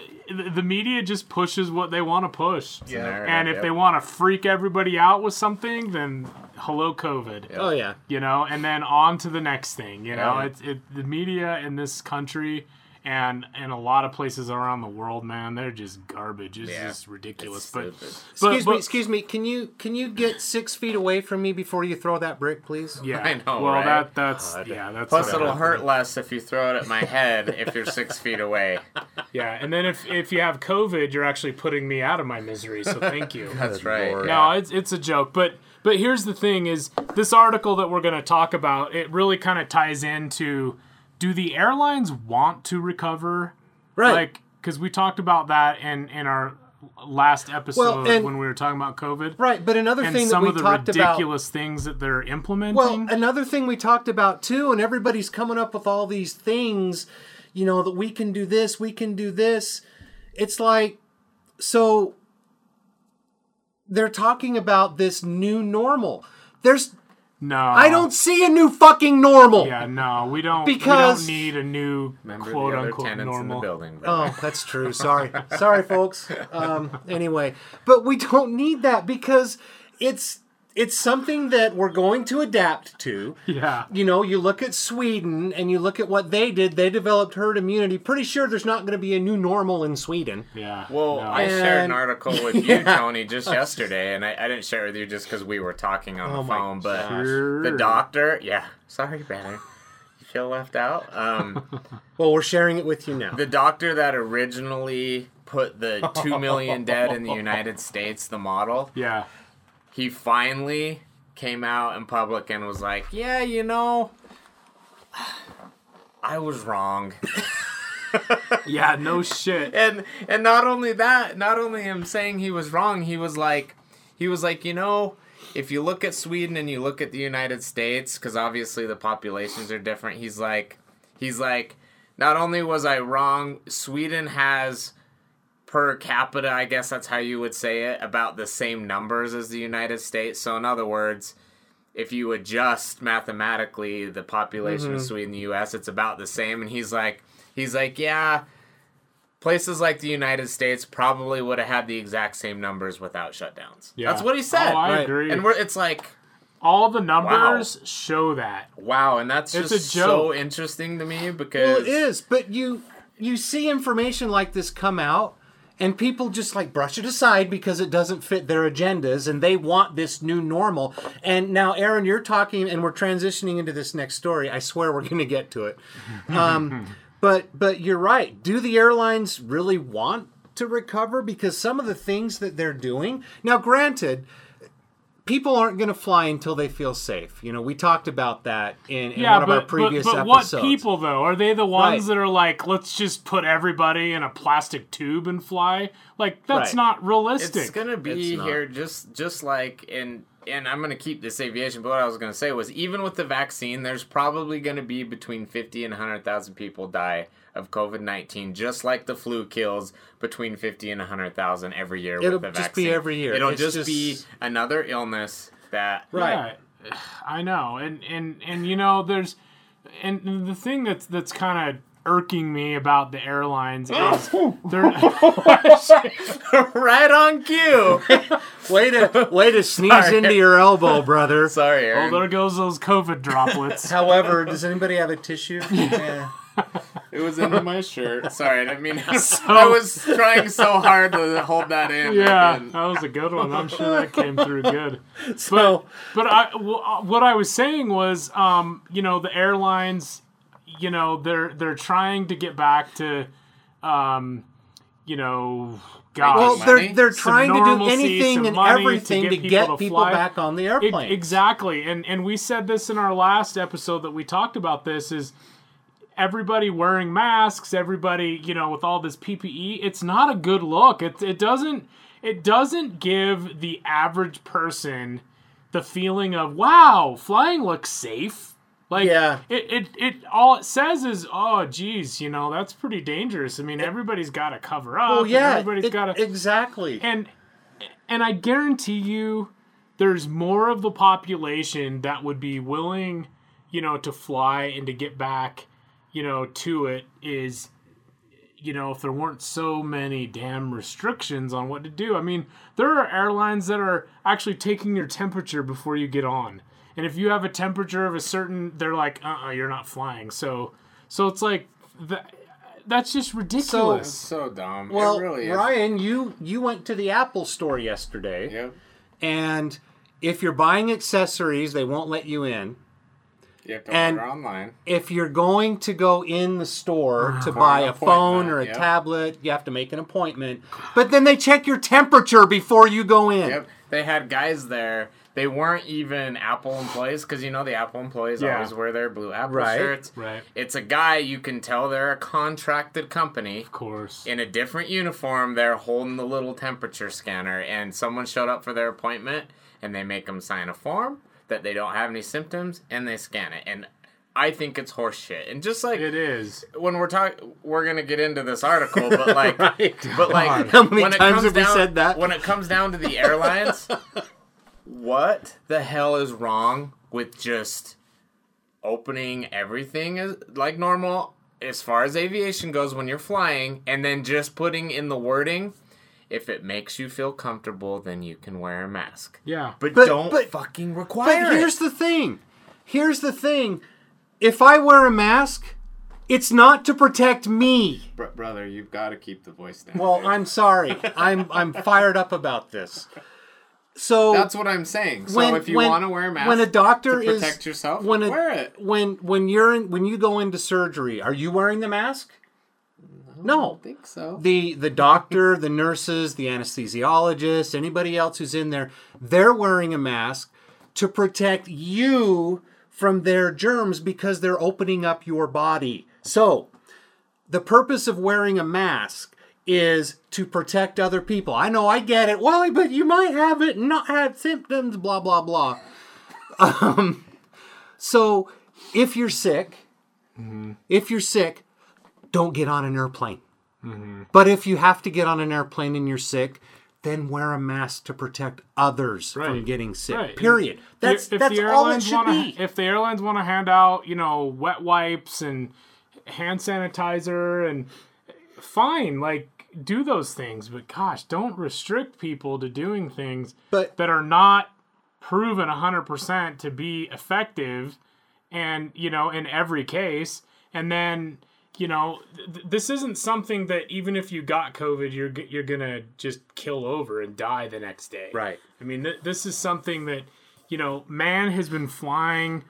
the media just pushes what they want to push, narrative, and if yep. they want to freak everybody out with something, then hello COVID. Oh yeah. You know, and then on to the next thing. You know, Yeah. it's it the media in this country and in a lot of places around the world, man, they're just garbage. It's Yeah. just ridiculous. It's but, stupid. but Excuse me, excuse me. Can you can you get six feet away from me before you throw that brick, please? Yeah, I know, Well, right? that that's yeah, that's Plus, it'll happened. hurt less if you throw it at my head if you're six feet away. Yeah, and then if if you have COVID, you're actually putting me out of my misery. So thank you. That's right. Lord. No, it's it's a joke, but but here's the thing: is this article that we're going to talk about? It really kind of ties into: Do the airlines want to recover? Right. Like, because we talked about that in in our last episode and- when we were talking about COVID. right. But another thing that some we of the talked about. ridiculous things that they're implementing. Well, another thing we talked about too, and everybody's coming up with all these things, you know, that we can do this, we can do this. It's like, so they're talking about this new normal. There's, no, I don't see a new fucking normal. Yeah, no, we don't. Because- we don't need a new Remember quote the unquote tenants in the normal. building. Oh, that's true. Sorry. Sorry, folks. Um, anyway, but we don't need that because it's it's something that we're going to adapt to. Yeah. You know, you look at Sweden and you look at what they did. They developed herd immunity. Pretty sure there's not going to be a new normal in Sweden. Yeah. Well, no. I shared an article artiult with you, Tony, just yesterday, and I, I didn't share it with you just because we were talking on Oh the my phone. But Sure. the doctor, yeah, sorry, Banner, you feel left out. Um, Well, we're sharing it with you now. the doctor that originally put the two million dead in the United States, the model, Yeah. He finally came out in public and was like, "Yeah, you know, I was wrong." Yeah. No shit. and and not only that, not only him saying he was wrong, he was like, he was like, you know, if you look at Sweden and you look at the United States, because obviously the populations are different. He's like, he's like, not only was I wrong, Sweden has per capita, I guess that's how you would say it, about the same numbers as the United States. So in other words. If you adjust mathematically the population of mm-hmm. Sweden and the U.S., it's about the same. And he's like, he's like, yeah, places like the United States probably would have had the exact same numbers without shutdowns. Yeah. That's what he said. Oh, I Right. agree. And we're it's like All the numbers show that. wow, and that's It's just a joke. so interesting to me because Well, it is, but you you see information like this come out, and people just like brush it aside because it doesn't fit their agendas, and they want this new normal. And now, Aaron, you're talking, and we're transitioning into this next story. I swear we're going to get to it. Um, but but you're right. Do the airlines really want to recover? Because some of the things that they're doing now, granted. People aren't going to fly until they feel safe. You know, we talked about that in, in Yeah, one of but, our previous but, but what people though are they the ones Right. that are like, let's just put everybody in a plastic tube and fly? Like that's Right. not realistic. it's gonna be It's here just just like in and I'm gonna keep this aviation, but what I was gonna say was even with the vaccine, there's probably gonna be between fifty and hundred thousand people die of COVID nineteen, just like the flu kills between fifty and hundred thousand every year It'll with the just be every year. It'll It's just, just- be another illness that Right. Yeah, I know, and and and you know, there's and the thing that's that's kind of irking me about the airlines is they're right on cue. Way to way to sneeze Sorry. into your elbow, brother. Sorry, Aaron. there goes those COVID droplets. However, does anybody have a tissue? Yeah. It was into my shirt. Sorry, I mean. I was trying so hard to hold that in. Yeah, that was a good one. I'm sure that came through good. So But I, wh- what I was saying was, um, you know, the airlines, you know, they're they're trying to get back to, um, you know, gosh, well, they're they're trying to do anything and money to everything get to people get to people back on the airplane. exactly, and and we said this in our last episode that we talked about this is everybody wearing masks, everybody, you know, with all this PPE, it's not a good look. It it doesn't it doesn't give the average person the feeling of wow, flying looks safe. Like Yeah. it, it it all it says is oh geez, you know, that's pretty dangerous. I mean, everybody's got to cover up. And yeah, everybody's it- got to exactly. and and I guarantee you there's more of the population that would be willing, you know, to fly and to get back, you know, to it is you know, if there weren't so many damn restrictions on what to do. I mean, there are airlines that are actually taking your temperature before you get on. And if you have a temperature of a certain they're like, "Uh-uh, you're not flying." So so it's like that that's just ridiculous. It's so dumb. well, it really is. Ryan, you you went to the Apple store yesterday, Yep. and if you're buying accessories, they won't let you in. You have to And- order online. If you're going to go in the store uh-huh. to buy a phone or a yep. tablet, you have to make an appointment. But then they check your temperature before you go in. Yep. They had guys there. They weren't even Apple employees because you know the Apple employees Yeah. always wear their blue Apple Right. shirts. Right. It's a guy you can tell they're a contracted company. of course. in a different uniform, they're holding the little temperature scanner, and someone showed up for their appointment, and they make them sign a form that they don't have any symptoms, and they scan it. And I think it's horseshit. And just like It is. when we're talking, we're gonna get into this article, but like, Right. but like, How many when it times comes have we down, said that? When it comes down to the airlines, what the hell is wrong with just opening everything as like normal as far as aviation goes when you're flying, and then just putting in the wording? If it makes you feel comfortable, then you can wear a mask. Yeah. But, But- don't but- fucking require But require here's it. the thing. Here's the thing. If I wear a mask, it's not to protect me. Br- brother, you've got to keep the voice down. Well, I'm sorry. I'm I'm fired up about this. So That's what I'm saying. So when- if you when- want to wear a mask, when a doctor to protect is yourself, when a, wear it. When when you're in, when you go into surgery, are you wearing the mask? No. I think so. The the doctor, the nurses, the anesthesiologist, anybody else who's in there, they're wearing a mask to protect you from their germs because they're opening up your body. So, the purpose of wearing a mask is to protect other people. I know I get it. Well, but you might have it and not have symptoms, blah blah blah. Um, so if you're sick, if you're sick, don't get on an airplane. Mm-hmm. But if you have to get on an airplane and you're sick, then wear a mask to protect others from getting sick. Right. Period. That's if that's the all it should wanna, be. If the airlines want to hand out, you know, wet wipes and hand sanitizer and fine, like do those things, but gosh, don't restrict people to doing things But- that are not proven 100% to be effective and, you know, in every case. And then, you know, th- this isn't something that even if you got COVID, you're g- you're to just kill over and die the next day. Right. I mean, th- this is something that, you know, man has been flying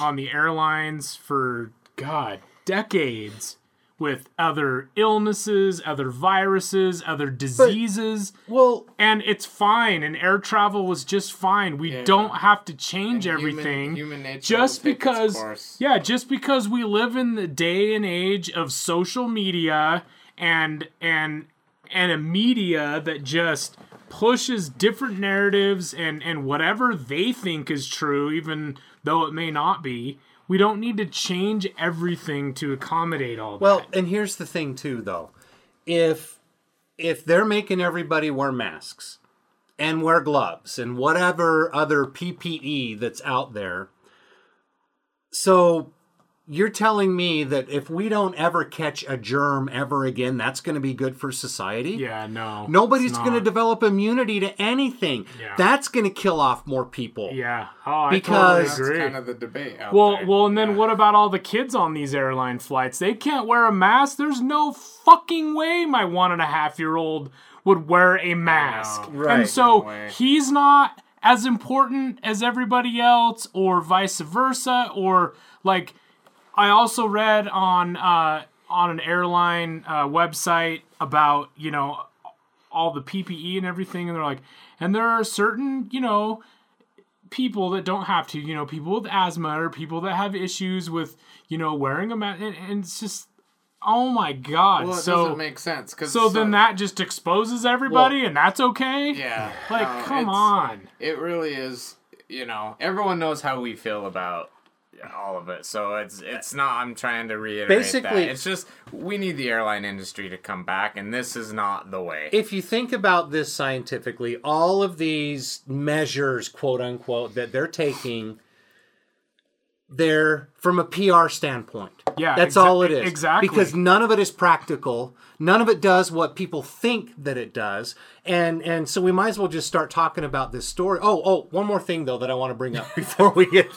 on the airlines for, God, decades with other illnesses, other viruses, other diseases. Well, and it's fine. And air travel was just fine. We don't have to change human- everything human nature just will take its because, yeah, just because we live in the day and age of social media and and and a media that just pushes different narratives and and whatever they think is true even though it may not be we don't need to change everything to accommodate all well, that and here's the thing too though. If if they're making everybody wear masks and wear gloves and whatever other PPE that's out there, so you're telling me that if we don't ever catch a germ ever again, that's going to be good for society? yeah no Nobody's going to develop immunity to anything. Yeah. That's going to kill off more people. yeah oh Because- I That's totally agree. kind of the debate. Out Well, there. well, and then Yeah. what about all the kids on these airline flights? They can't wear a mask. There's no fucking way my one and a half year old would wear a mask. Right. And so No he's not as important as everybody else, or vice versa, or like I also read on uh, on an airline uh, website about you know all the PPE and everything, and they're like, and there are certain you know people that don't have to, you know, people with asthma or people that have issues with, you know, wearing a mask, and, and it's just, oh my god. Well, it so doesn't make sense. Cause so then that just exposes everybody, and that's okay. yeah, Like, come on. It really is. You know, everyone knows how we feel about all of it. So it's it's not. I'm trying to reiterate Basically- that. It's just we need the airline industry to come back, and this is not the way. if you think about this scientifically, all of these measures, quote unquote, that they're taking, they're from a PR standpoint. Yeah, That's exa- all it is. exactly. Because none of it is practical. None of it does what people think that it does. And and so we might as well just start talking about this story. Oh, oh, one more thing though that I want to bring up before we get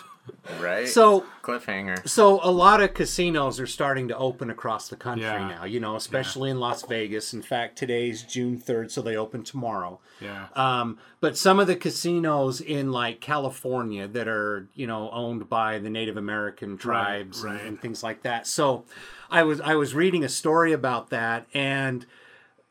right? so cliffhanger. so a lot of casinos are starting to open across the country Yeah. now, you know, especially in Las Vegas. In fact, today's June 3rd, so they open tomorrow. Yeah. Um, but some of the casinos in like California that are, you know, owned by the Native American tribes and- right. And, things like that. So I was I was reading a story about that and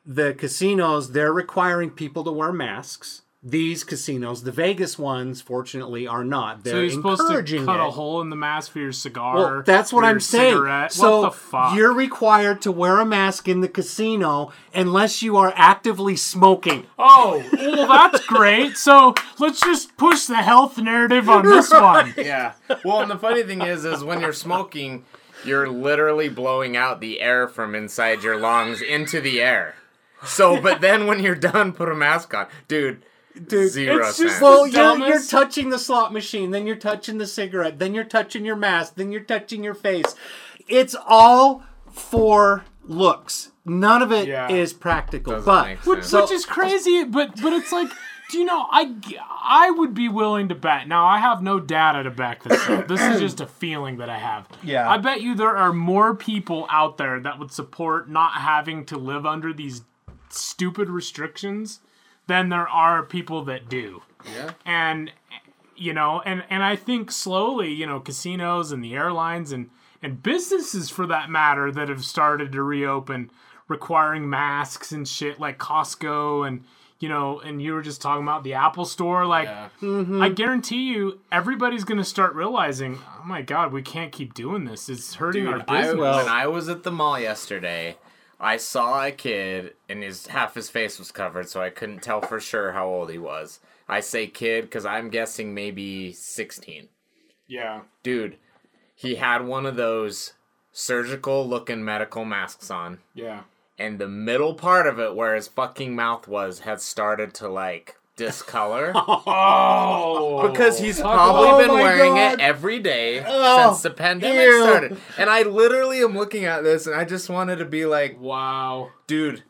the casinos they're requiring people to wear masks. These casinos, the Vegas ones, fortunately, are not. They're so you're supposed to cut it. a hole in the mask for your cigar. Well, that's what I'm saying. cigarette. So what the fuck? you're required to wear a mask in the casino unless you are actively smoking. Oh, well, that's great. So let's just push the health narrative on this one. Yeah. Well, and the funny thing is, is when you're smoking, you're literally blowing out the air from inside your lungs into the air. So, but then when you're done, put a mask on, dude. Dude, zero it's just sense. Well, you're, you're touching the slot machine, then you're touching the cigarette, then you're touching your mask, then you're touching your face. It's all for looks. None of it is Yeah. practical. Doesn't but Which. So- which is crazy, but but it's like, do you know? I I would be willing to bet. Now I have no data to back this up. This is just a feeling that I have. Yeah. I bet you there are more people out there that would support not having to live under these stupid restrictions than there are people that do. Yeah. and you know and and i think slowly you know casinos and the airlines and and businesses for that matter that have started to reopen requiring masks and shit like costco and you know and you were just talking about the apple store like Yeah. Mm-hmm. i guarantee you everybody's gonna start realizing oh my god we can't keep doing this it's hurting Dude, our I, business when I was at the mall yesterday, I saw a kid and his half his face was covered, so I couldn't tell for sure how old he was. I say kid because I'm guessing maybe 16. yeah Dude, he had one of those surgical looking medical masks on, yeah and the middle part of it where his fucking mouth was had started to like discolor. oh Because he's probably about- been Oh wearing God. it every day Oh, since the pandemic ew. started. And I literally am looking at this and I just wanted to be like, wow dude,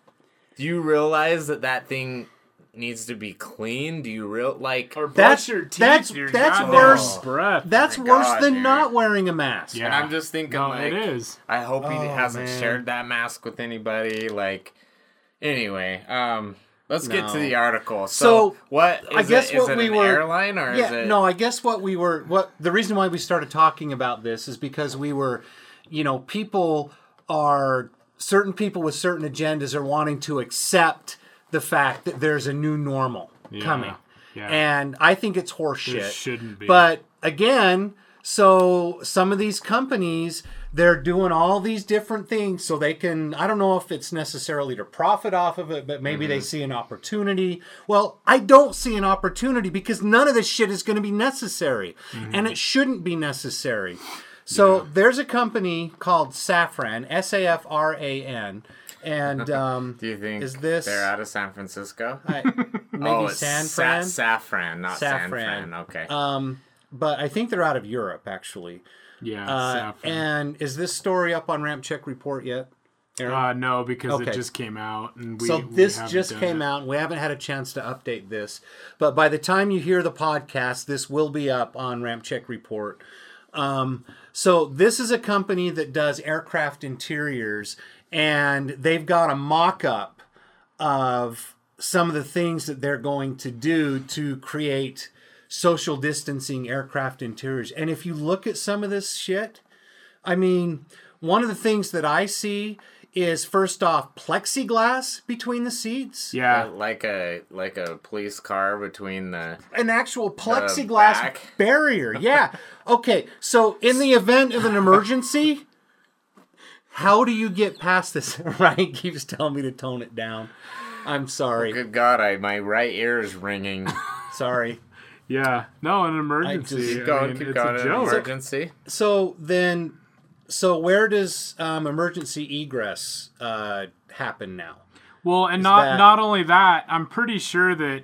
do you realize that that thing needs to be clean? Do you real like or brush That's- your teeth that's- your that's goddamn worse. breath that's my worse God, than dude. not wearing a mask. Yeah. And I'm just thinking no like it is I hope he Oh, hasn't man. shared that mask with anybody like anyway, um let's get to the article. So, So, what is I guess it, is what it we an were- airline or yeah, is it no, I guess what we were what the reason why we started talking about this is because we were, you know, people are certain people with certain agendas are wanting to accept the fact that there's a new normal coming. yeah. And I think it's horseshit. It shouldn't be. But again, so some of these companies they're doing all these different things so they can I don't know if it's necessarily to profit off of it, but maybe they see an opportunity. Well, I don't see an opportunity because none of this shit is going to be necessary and it shouldn't be necessary. So there's a company called Safran, S A F R A N, and um, do you think is this they're out of San Francisco? I- maybe oh, San sa- Fran? saffron, not San Fran. Okay. Um, but I think they're out of Europe actually. Yeah, Uh, and is this story up on Ramp Check Report yet? Uh, no, because Okay. it just came out, and we. so this haven't just came it. out. We haven't had a chance to update this, but by the time you hear the podcast, this will be up on Ramp Check Report. Um, so this is a company that does aircraft interiors, and they've got a mock-up of some of the things that they're going to do to create social distancing aircraft interiors. And if you look at some of this shit, I mean, one of the things that I see is first off plexiglass between the seats. Yeah. like a like a police car between the An actual plexiglass back. barrier. Yeah. okay. So in the event of an emergency, how do you get past this? Ryan keeps telling me to tone it down. I'm sorry. good god I my right ear is ringing Sorry. Yeah. No, an emergency. just- keep going mean, keep it's going a joke. emergency So then, so where does um, emergency egress uh, happen now? Well, and not that- not only that, I'm pretty sure that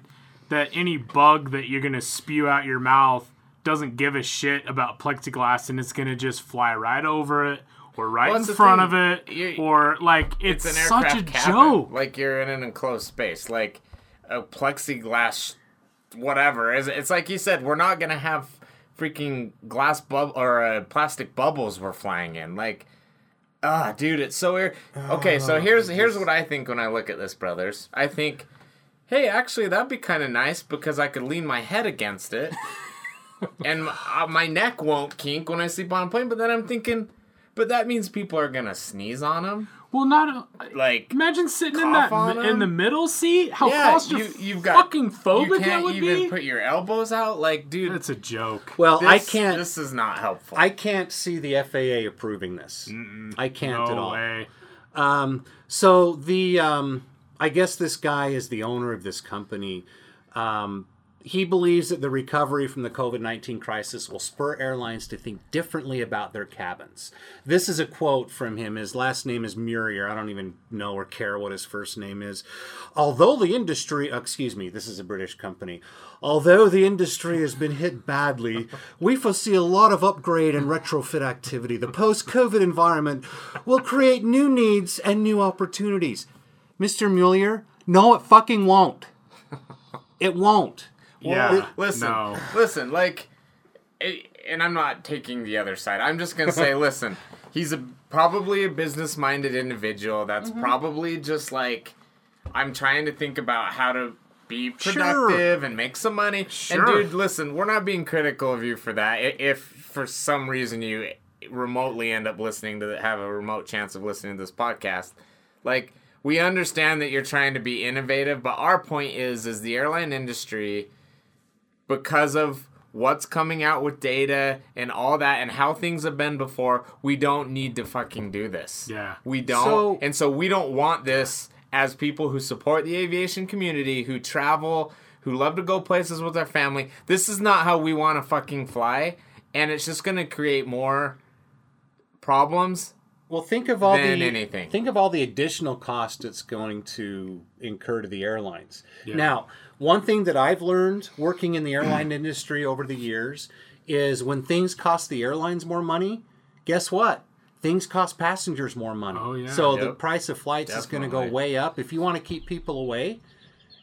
that any bug that you're gonna spew out your mouth doesn't give a shit about plexiglass, and it's gonna just fly right over it or right Well, in front thing. of it, You- or like it's, it's an such a cabin. joke. Like you're in an enclosed space, like a plexiglass, whatever. It's, it's like you said, we're not gonna have freaking glass bubble or uh, plastic bubbles we're flying in. Like, ah, dude, it's so weird. Okay, so here's here's what I think when I look at this, brothers. I think, hey, actually, that'd be kind of nice because I could lean my head against it, and my, uh, my neck won't kink when I sleep on a plane. But then I'm thinking. But that means people are gonna sneeze on them. Well, not Like, imagine sitting in that on in 'em? the middle seat. How yeah, claustrophobic you, you've got fucking you phobic that can't would even be. put your elbows out. Like, dude, That's a joke. Well, this, I can't. This is not helpful. I can't see the FAA approving this. I can't no at all. way. Um, so the um, I guess this guy is the owner of this company. Um, he believes that the recovery from the COVID 19 crisis will spur airlines to think differently about their cabins. This is a quote from him. His last name is Murier. I don't even know or care what his first name is. Although the industry, uh, excuse me, this is a British company. Although the industry has been hit badly, we foresee a lot of upgrade and retrofit activity. The post COVID environment will create new needs and new opportunities. Mr. Mueller, no, it fucking won't. It won't. Yeah. listen, No. listen, like, and I'm not taking the other side. I'm just gonna say, listen, he's a probably a business-minded individual. That's Mm-hmm. probably just like, I'm trying to think about how to be Sure. productive and make some money. Sure. And dude, listen, we're not being critical of you for that. If for some reason you remotely end up listening to have a remote chance of listening to this podcast, like we understand that you're trying to be innovative, but our point is is the airline industry because of what's coming out with data and all that and how things have been before, we don't need to fucking do this. Yeah. We don't. So- and so we don't want this as people who support the aviation community, who travel, who love to go places with their family. This is not how we want to fucking fly. And it's just going to create more problems. Well, think of all Than the anything. Think of all the additional cost it's going to incur to the airlines. Now, one thing that I've learned working in the airline industry over the years is when things cost the airlines more money, guess what? Things cost passengers more money. Oh, yeah. So the price of flights is going to go way up. If you want to keep people away,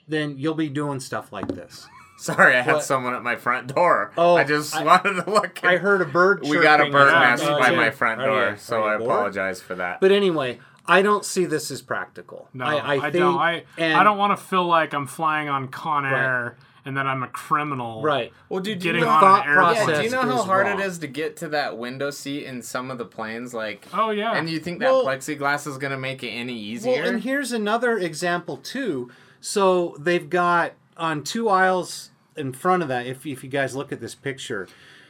then you'll be doing stuff like this. Sorry, I had What? someone at my front door. Oh, I just I- wanted to look. I heard a bird. we got a bird nest by oh, my front door, you- so I bored? apologize for that. But anyway, I don't see this as practical. No, I, I, I, think, don't. I, and- I don't want to feel like I'm flying on Con Air and that I'm a criminal. Right. well, dude, Getting you know, on thought an airplane. Yeah, do you know how hard wrong. it is to get to that window seat in some of the planes? Like, Oh yeah. and you think that Well- plexiglass is gonna make it any easier? Well, and here's another example too. So they've got on two aisles in front of that. If if you guys look at this picture,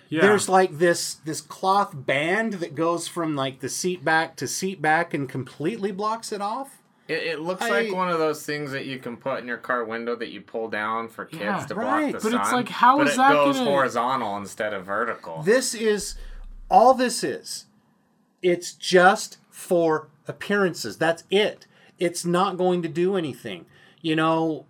yeah. there's like this this cloth band that goes from like the seat back to seat back and completely blocks it off. it, it looks I- like one of those things that you can put in your car window that you pull down for kids Yeah, to right. block the But sun. But it's like, how but is it that goes gonna- horizontal instead of vertical? This is all this is. It's just for appearances. That's it. It's not going to do anything. You know,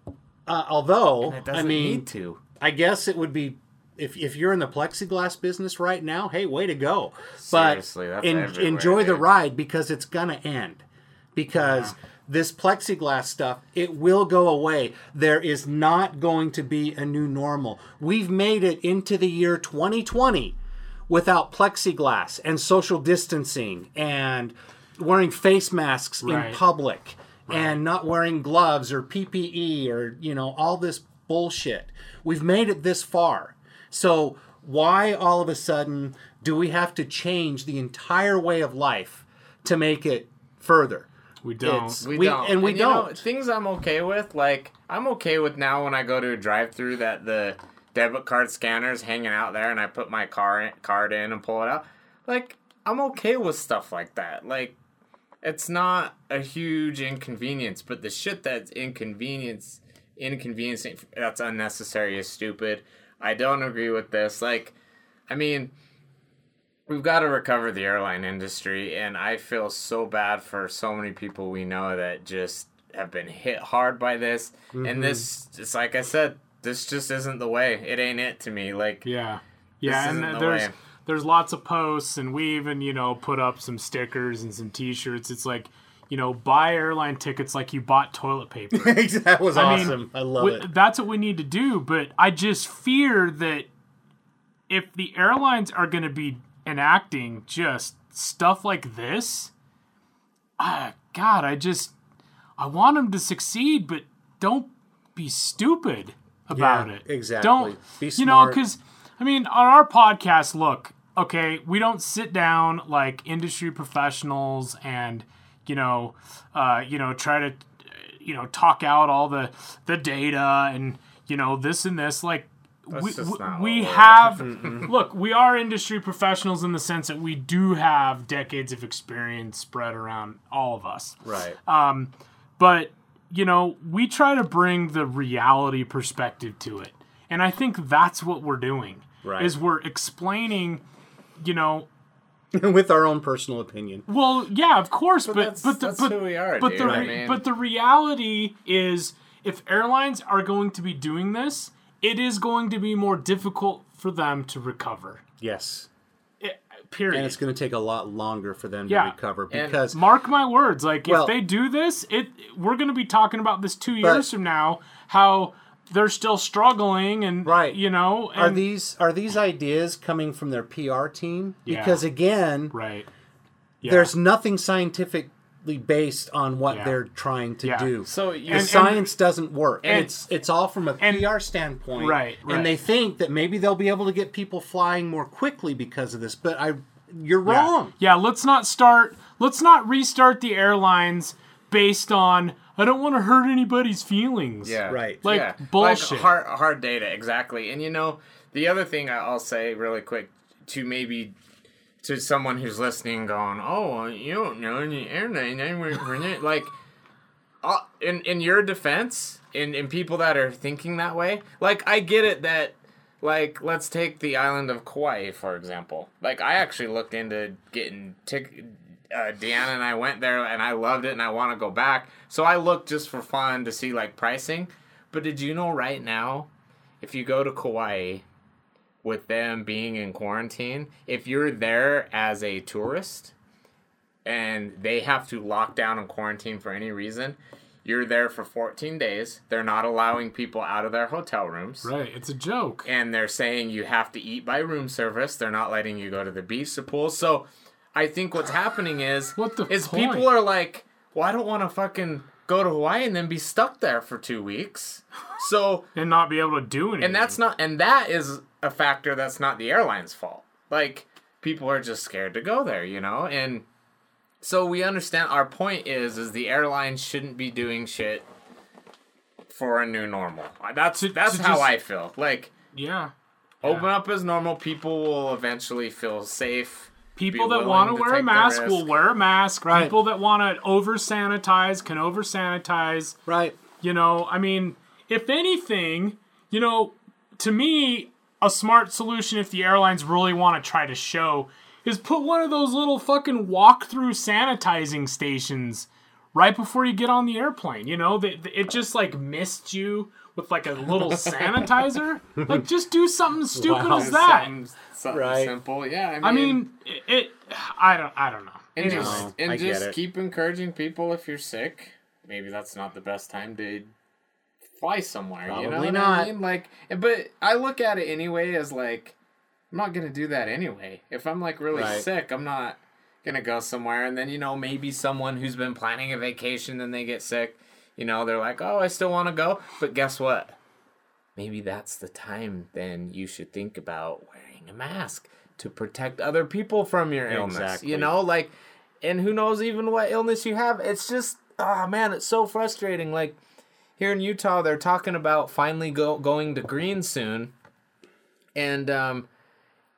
uh, although it doesn't I mean, need to. I guess it would be if if you're in the plexiglass business right now, hey, way to go. But Seriously, that's en- everywhere, enjoy the ride because it's gonna end. Because this plexiglass stuff, it will go away. There is not going to be a new normal. We've made it into the year 2020 without plexiglass and social distancing and wearing face masks Right. in public and not wearing gloves or PPE or you know all this bullshit. We've made it this far. So why all of a sudden do we have to change the entire way of life to make it further? We don't. It's- We, We- don't, and we you know, don't. things I'm okay with, like I'm okay with now when I go to a drive-through that the debit card scanner's hanging out there, and I put my car in, card in and pull it out. Like I'm okay with stuff like that. Like it's not a huge inconvenience, but the shit that's inconvenience, inconveniencing, that's unnecessary is stupid. I don't agree with this. Like, I mean, we've got to recover the airline industry, and I feel so bad for so many people we know that just have been hit hard by this. And mm-hmm. this, it's like I said, this just isn't the way. It ain't it to me. Like, Yeah, yeah, and the there's way. there's lots of posts, and we even you know put up some stickers and some T-shirts. It's like you know buy airline tickets like you bought toilet paper. that was I mean, awesome. I love we- it. That's what we need to do. But I just fear that if the airlines are going to be enacting just stuff like this, ah, God, I just I want them to succeed, but don't be stupid about Yeah, it. exactly. Don't Be smart. you know? Because I mean, on our podcast, look, okay, we don't sit down like industry professionals and you know, uh, you know, try to you know talk out all the the data and you know this and this like we, just we- we we're- have look we are industry professionals in the sense that we do have decades of experience spread around all of us Right. Um, but you know we try to bring the reality perspective to it and i think that's what we're doing Right. is we're explaining you know With our own personal opinion. well, yeah, of course, but that's- but the, that's but, who we are, but dude. the I re- mean- but the reality is, if airlines are going to be doing this, it is going to be more difficult for them to recover. Yes. It- period. And it's going to take a lot longer for them Yeah. to recover And because Mark my words, like Well- if they do this, it we're going to be talking about this two years from now. How they're still struggling, and Right. you know, and, are these are these ideas coming from their PR team? Yeah. Because again, right? Yeah. there's nothing scientifically based on what Yeah. they're trying to Yeah. do. So you- the And- and- science doesn't work, and, and- it's it's all from a and- PR standpoint, Right, right. And they think that maybe they'll be able to get people flying more quickly because of this, but I, you're Yeah. wrong. Yeah, let's not start. Let's not restart the airlines based on. I don't want to hurt anybody's feelings. Yeah. Right. Like, yeah. bullshit. Like hard, hard data, exactly. And you know, the other thing I'll say really quick to maybe to someone who's listening, going, "Oh, you don't know any airline." I work for it." Like, uh, in in your defense, in in people that are thinking that way, like I get it that. Like, let's take the island of Kauai, for example. Like, I actually looked into getting tick. Uh, Deanna and I went there, and I loved it, and I want to go back. So I looked just for fun to see like pricing. But did you know right now, if you go to Kauai, with them being in quarantine, if you're there as a tourist, and they have to lock down and quarantine for any reason, you're there for 14 days. They're not allowing people out of their hotel rooms Right. It's a joke. and they're saying you have to eat by room service. They're not letting you go to the beach, the pool. So I think what's happening is What the is point? people are like, well, I don't want to fucking go to Hawaii and then be stuck there for two weeks. So and not be able to do anything. and that's not and that is a factor that's not the airline's fault. Like people are just scared to go there, you know? And so we understand our point is is the airlines shouldn't be doing shit for a new normal. Uh, that's that's to how just- I feel. Like yeah. Open up as normal. People will eventually feel safe. People that want to wear a mask will wear a mask. Right. People that want to over sanitize can over sanitize. Right. You know, I mean, if anything, you know, to me, a smart solution if the airlines really want to try to show is put one of those little fucking walk-through sanitizing stations right before you get on the airplane. You know, that it just like missed you with like a little sanitizer. Like, just do something stupid Wow. as that. Something, something Right. simple. Yeah. I mean, I mean, it, it. I don't. I don't know. and Anyway. just No, and I just keep encouraging people if you're sick. Maybe that's not the best time to fly somewhere. you know Probably what not. I mean? Like, but I look at it anyway as like, I'm not gonna do that anyway. If I'm like really Right. sick, I'm not gonna go somewhere. And then you know maybe someone who's been planning a vacation, then they get sick. You know, they're like, oh, I still want to go, but guess what? Maybe that's the time then you should think about wearing a mask to protect other people from your illness. Exactly. You know, like and who knows even what illness you have. It's just oh man, it's so frustrating. Like here in Utah, they're talking about finally go going to green soon, and um,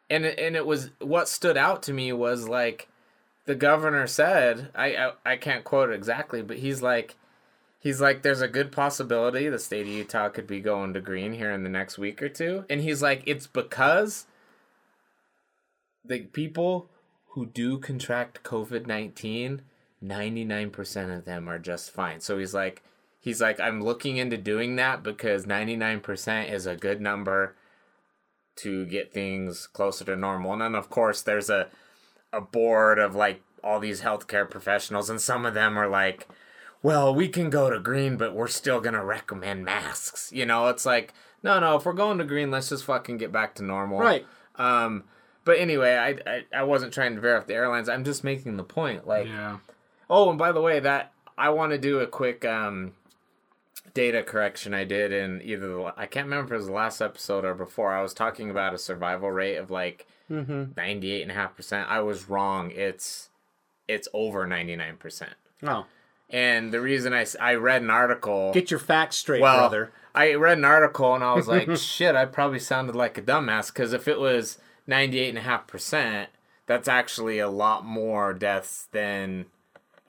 and it- and it was what stood out to me was like the governor said I, I I can't quote it exactly, but he's like he's like there's a good possibility the state of Utah could be going to green here in the next week or two, and he's like it's because the people who do contract COVID nineteen, ninety nine percent of them are just fine. So he's like he's like I'm looking into doing that because ninety nine percent is a good number to get things closer to normal. And then of course there's a a board of like all these healthcare professionals and some of them are like well, we can go to green, but we're still gonna recommend masks. You know, it's like, no, no, if we're going to green, let's just fucking get back to normal. Right. Um, but anyway, I, I I wasn't trying to veer off the airlines. I'm just making the point. Like, Yeah. oh, and by the way, that I want to do a quick um data correction I did in either the, I can't remember if it was the last episode or before. I was talking about a survival rate of like ninety-eight and a half percent. I was wrong. It's it's over ninety nine percent. Oh, And the reason I, I read an article. get your facts straight, well, brother. I read an article and I was like, shit, I probably sounded like a dumbass because if it was 98.5%, that's actually a lot more deaths than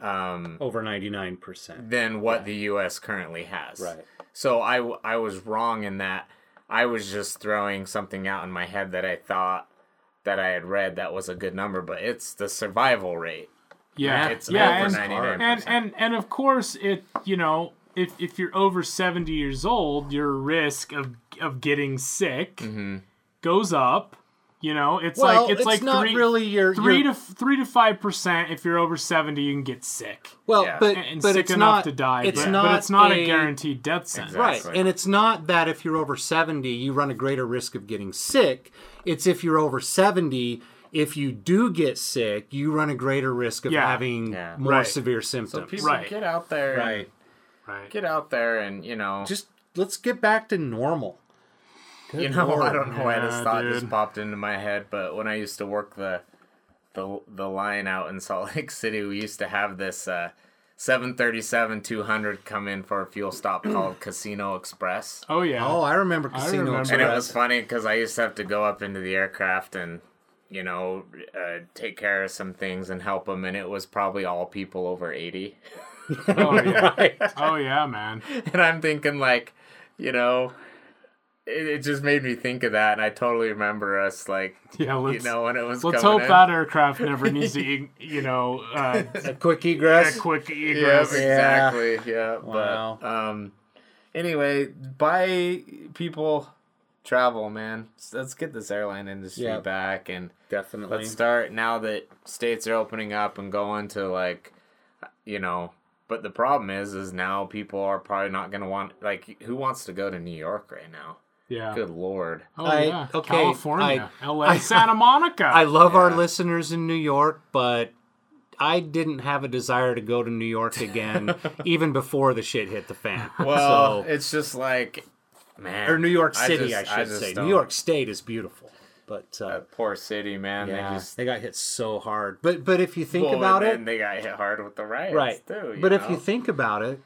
um, Over ninety nine percent. than what the U.S. currently has. Right. So I, I was wrong in that I was just throwing something out in my head that I thought that I had read that was a good number, but it's the survival rate. Yeah, It's yeah, over and, 99%. and and and of course, it you know if if you're over seventy years old, your risk of of getting sick Mm-hmm. goes up. You know, it's Well, like it's, it's like not three, really your- three your- to three to five percent. If you're over seventy, you can get sick Well, Yeah. but and but sick it's enough not to die. It's but, not. but it's not a, a guaranteed death sentence. Right, and it's not that if you're over 70, you run a greater risk of getting sick. It's if you're over 70, if you do get sick, you run a greater risk of Yeah. having Yeah. more Right. severe So symptoms. people Right. get out there. and- right. Right. Get out there and, you know. Just let's get back to normal. You know, I don't know why this Yeah, thought dude. just popped into my head, but when I used to work the the the line out in Salt Lake City, we used to have this uh, 737 200 come in for a fuel stop called Casino Express. Oh yeah. Oh, I remember Casino remember. Express. And it was funny because I used to have to go up into the aircraft and, you know, uh, take care of some things and help them, and it was probably all people over 80. Oh yeah. Right. Oh yeah, man. and I'm thinking like, you know, it, it just made me think of that, and I totally remember us like, Yeah. you Let's know, when it was let's coming hope in. that aircraft never needs to you know uh, A quick egress. a quick Yeah, egress. exactly. Yeah. Wow. But um, anyway, buy people travel, man. Let's- Let's get this airline industry Yeah. back and Definitely. let's start now that states are opening up and going to like, you know. But the problem is, is now people are probably not gonna want like who wants to go to New York right now? Yeah. Good lord. Oh I- yeah. okay, California, I- LA, I- Santa Monica. I love our listeners in New York, but I didn't have a desire to go to New York again, even before the shit hit the fan. Well, so, it's just like, man, or New York City, I, just- should just say. don't- New York State is beautiful, but uh, that poor city, man. yeah, They just they got hit so hard. But but if you think Well, about and it, they got hit hard with the riots right? too. but if you think about it,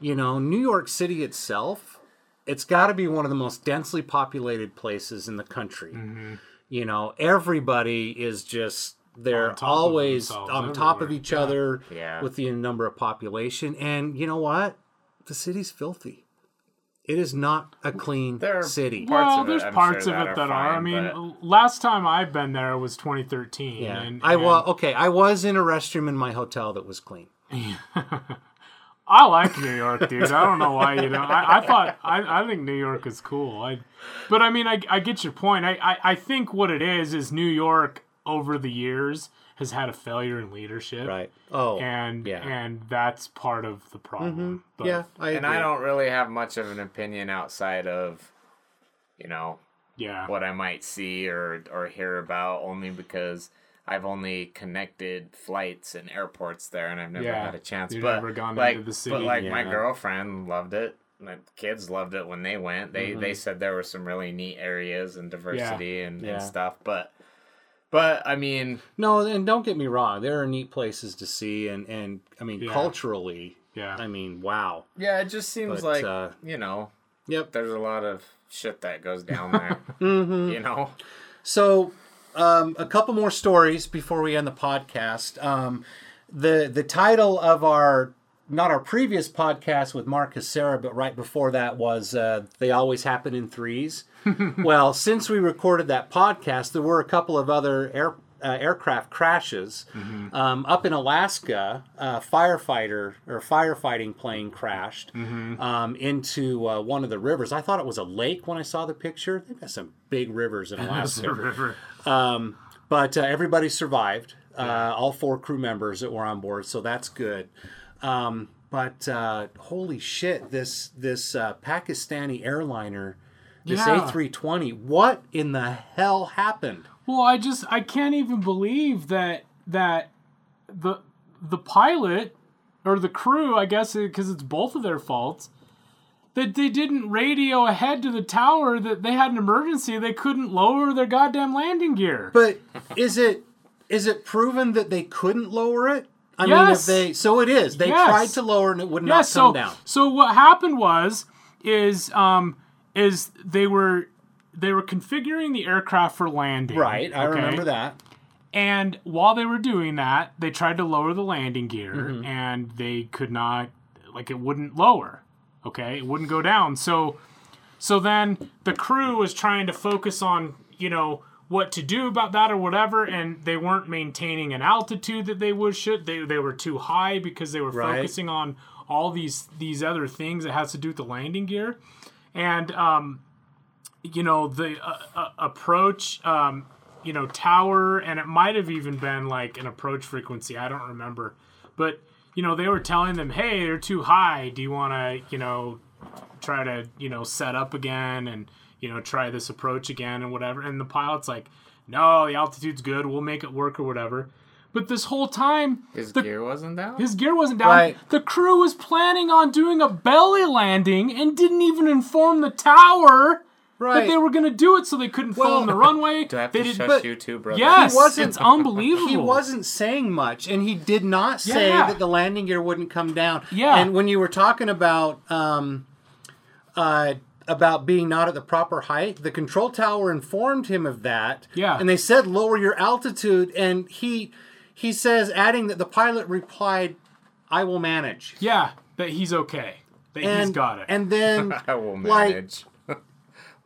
you know, New York City itself, it's got to be one of the most densely populated places in the country. Mm-hmm. You know, everybody is just they're On top always themselves on top of everywhere. each other Yeah. with the number of population, and you know what? The city's filthy. It is not a clean There are city. parts well, of it, there's parts sure of it are that are. I mean, but- last time I've been there was 2013. Yeah, and, I and was okay. I was in a restroom in my hotel that was clean. I like New York, dude. I don't know why you don't. I, I thought I, I think New York is cool. I, but I mean, I, I get your point. I, I I think what it is is New York over the years has had a failure in leadership, Right. Oh, And yeah. Mm-hmm. and that's part of the problem. But, yeah. I and I don't really have much of an opinion outside of, you know, yeah. what I might see or or hear about, only because I've only connected flights and airports there, and I've never Yeah, had a chance. you've but never gone like, into the but city. like my girlfriend loved it. My kids loved it when they went. They Mm-hmm. they said there were some really neat areas and diversity and, Yeah. and stuff, but. But I mean, No, and don't get me wrong, there are neat places to see, and and I mean Yeah. culturally, Yeah. I mean, wow. yeah, it just seems But, like uh, you know, Yep. there's a lot of shit that goes down there. Mm-hmm. You know, So, um, a couple more stories before we end the podcast. Um, the the title of our not our previous podcast with Marcus Sarah, but right before that was uh, "They Always Happen in Threes." well, since we recorded that podcast, there were a couple of other air. Uh, aircraft crashes um, up in Alaska. A firefighter or firefighting plane crashed um, into uh, one of the rivers. I thought it was a lake when I saw the picture. They've got some big rivers in Alaska. river. But uh, everybody survived. Uh, all four crew members that were on board, so that's good. Um, but uh, holy shit, this this uh, Pakistani airliner, this Yeah. A320, what in the hell happened? Well, I just I can't even believe that that the the pilot or the crew, I guess because it's both of their faults, that they didn't radio ahead to the tower that they had an emergency. They couldn't lower their goddamn landing gear. But is it is it proven that they couldn't lower it? I mean, if they so it is. They Yes. tried to lower and it would not so come down. so what happened was is um is they were they were configuring the aircraft for landing. Right, I okay? remember that. And while they were doing that, they tried to lower the landing gear Mm-hmm. and they could not like it wouldn't lower. Okay? It wouldn't go down. So so then the crew was trying to focus on, you know, what to do about that or whatever and they weren't maintaining an altitude that they would should. They they were too high because they were Right. focusing on all these these other things that has to do with the landing gear. And um you know the uh, uh, approach um, you know tower and it might have even been like an approach frequency i don't remember. But you know they were telling them hey they're too high. Do you want to you know try to you know set up again and you know try this approach again and whatever? And the pilot's like no the altitude's good. We'll make it work or whatever but this whole time his the, gear wasn't down. his gear wasn't down Right. the crew was planning on doing a belly landing and didn't even inform the tower Right. that they were going to do it so they couldn't Well, film the runway. Do I have they to didn't. shush but- you too, brother? Yes, He wasn't- it's unbelievable. He wasn't saying much, and he did not say Yeah. that the landing gear wouldn't come down. Yeah. And when you were talking about um, uh, about being not at the proper height, the control tower informed him of that. Yeah. And they said lower your altitude, and he he says, adding that the pilot replied, "I will manage." Yeah, that he's okay. That And he's got it. And then I will like manage.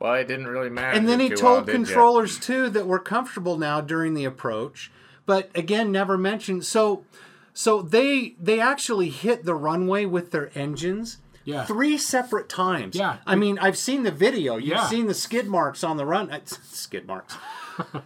well, it didn't really matter. and then he told well, controllers too that we're comfortable now during the approach, but again never mentioned. So, so they they actually hit the runway with their engines. Yeah. Three separate times. Yeah. I mean, I've seen the video. You've Yeah. seen the skid marks on the run. uh, skid marks.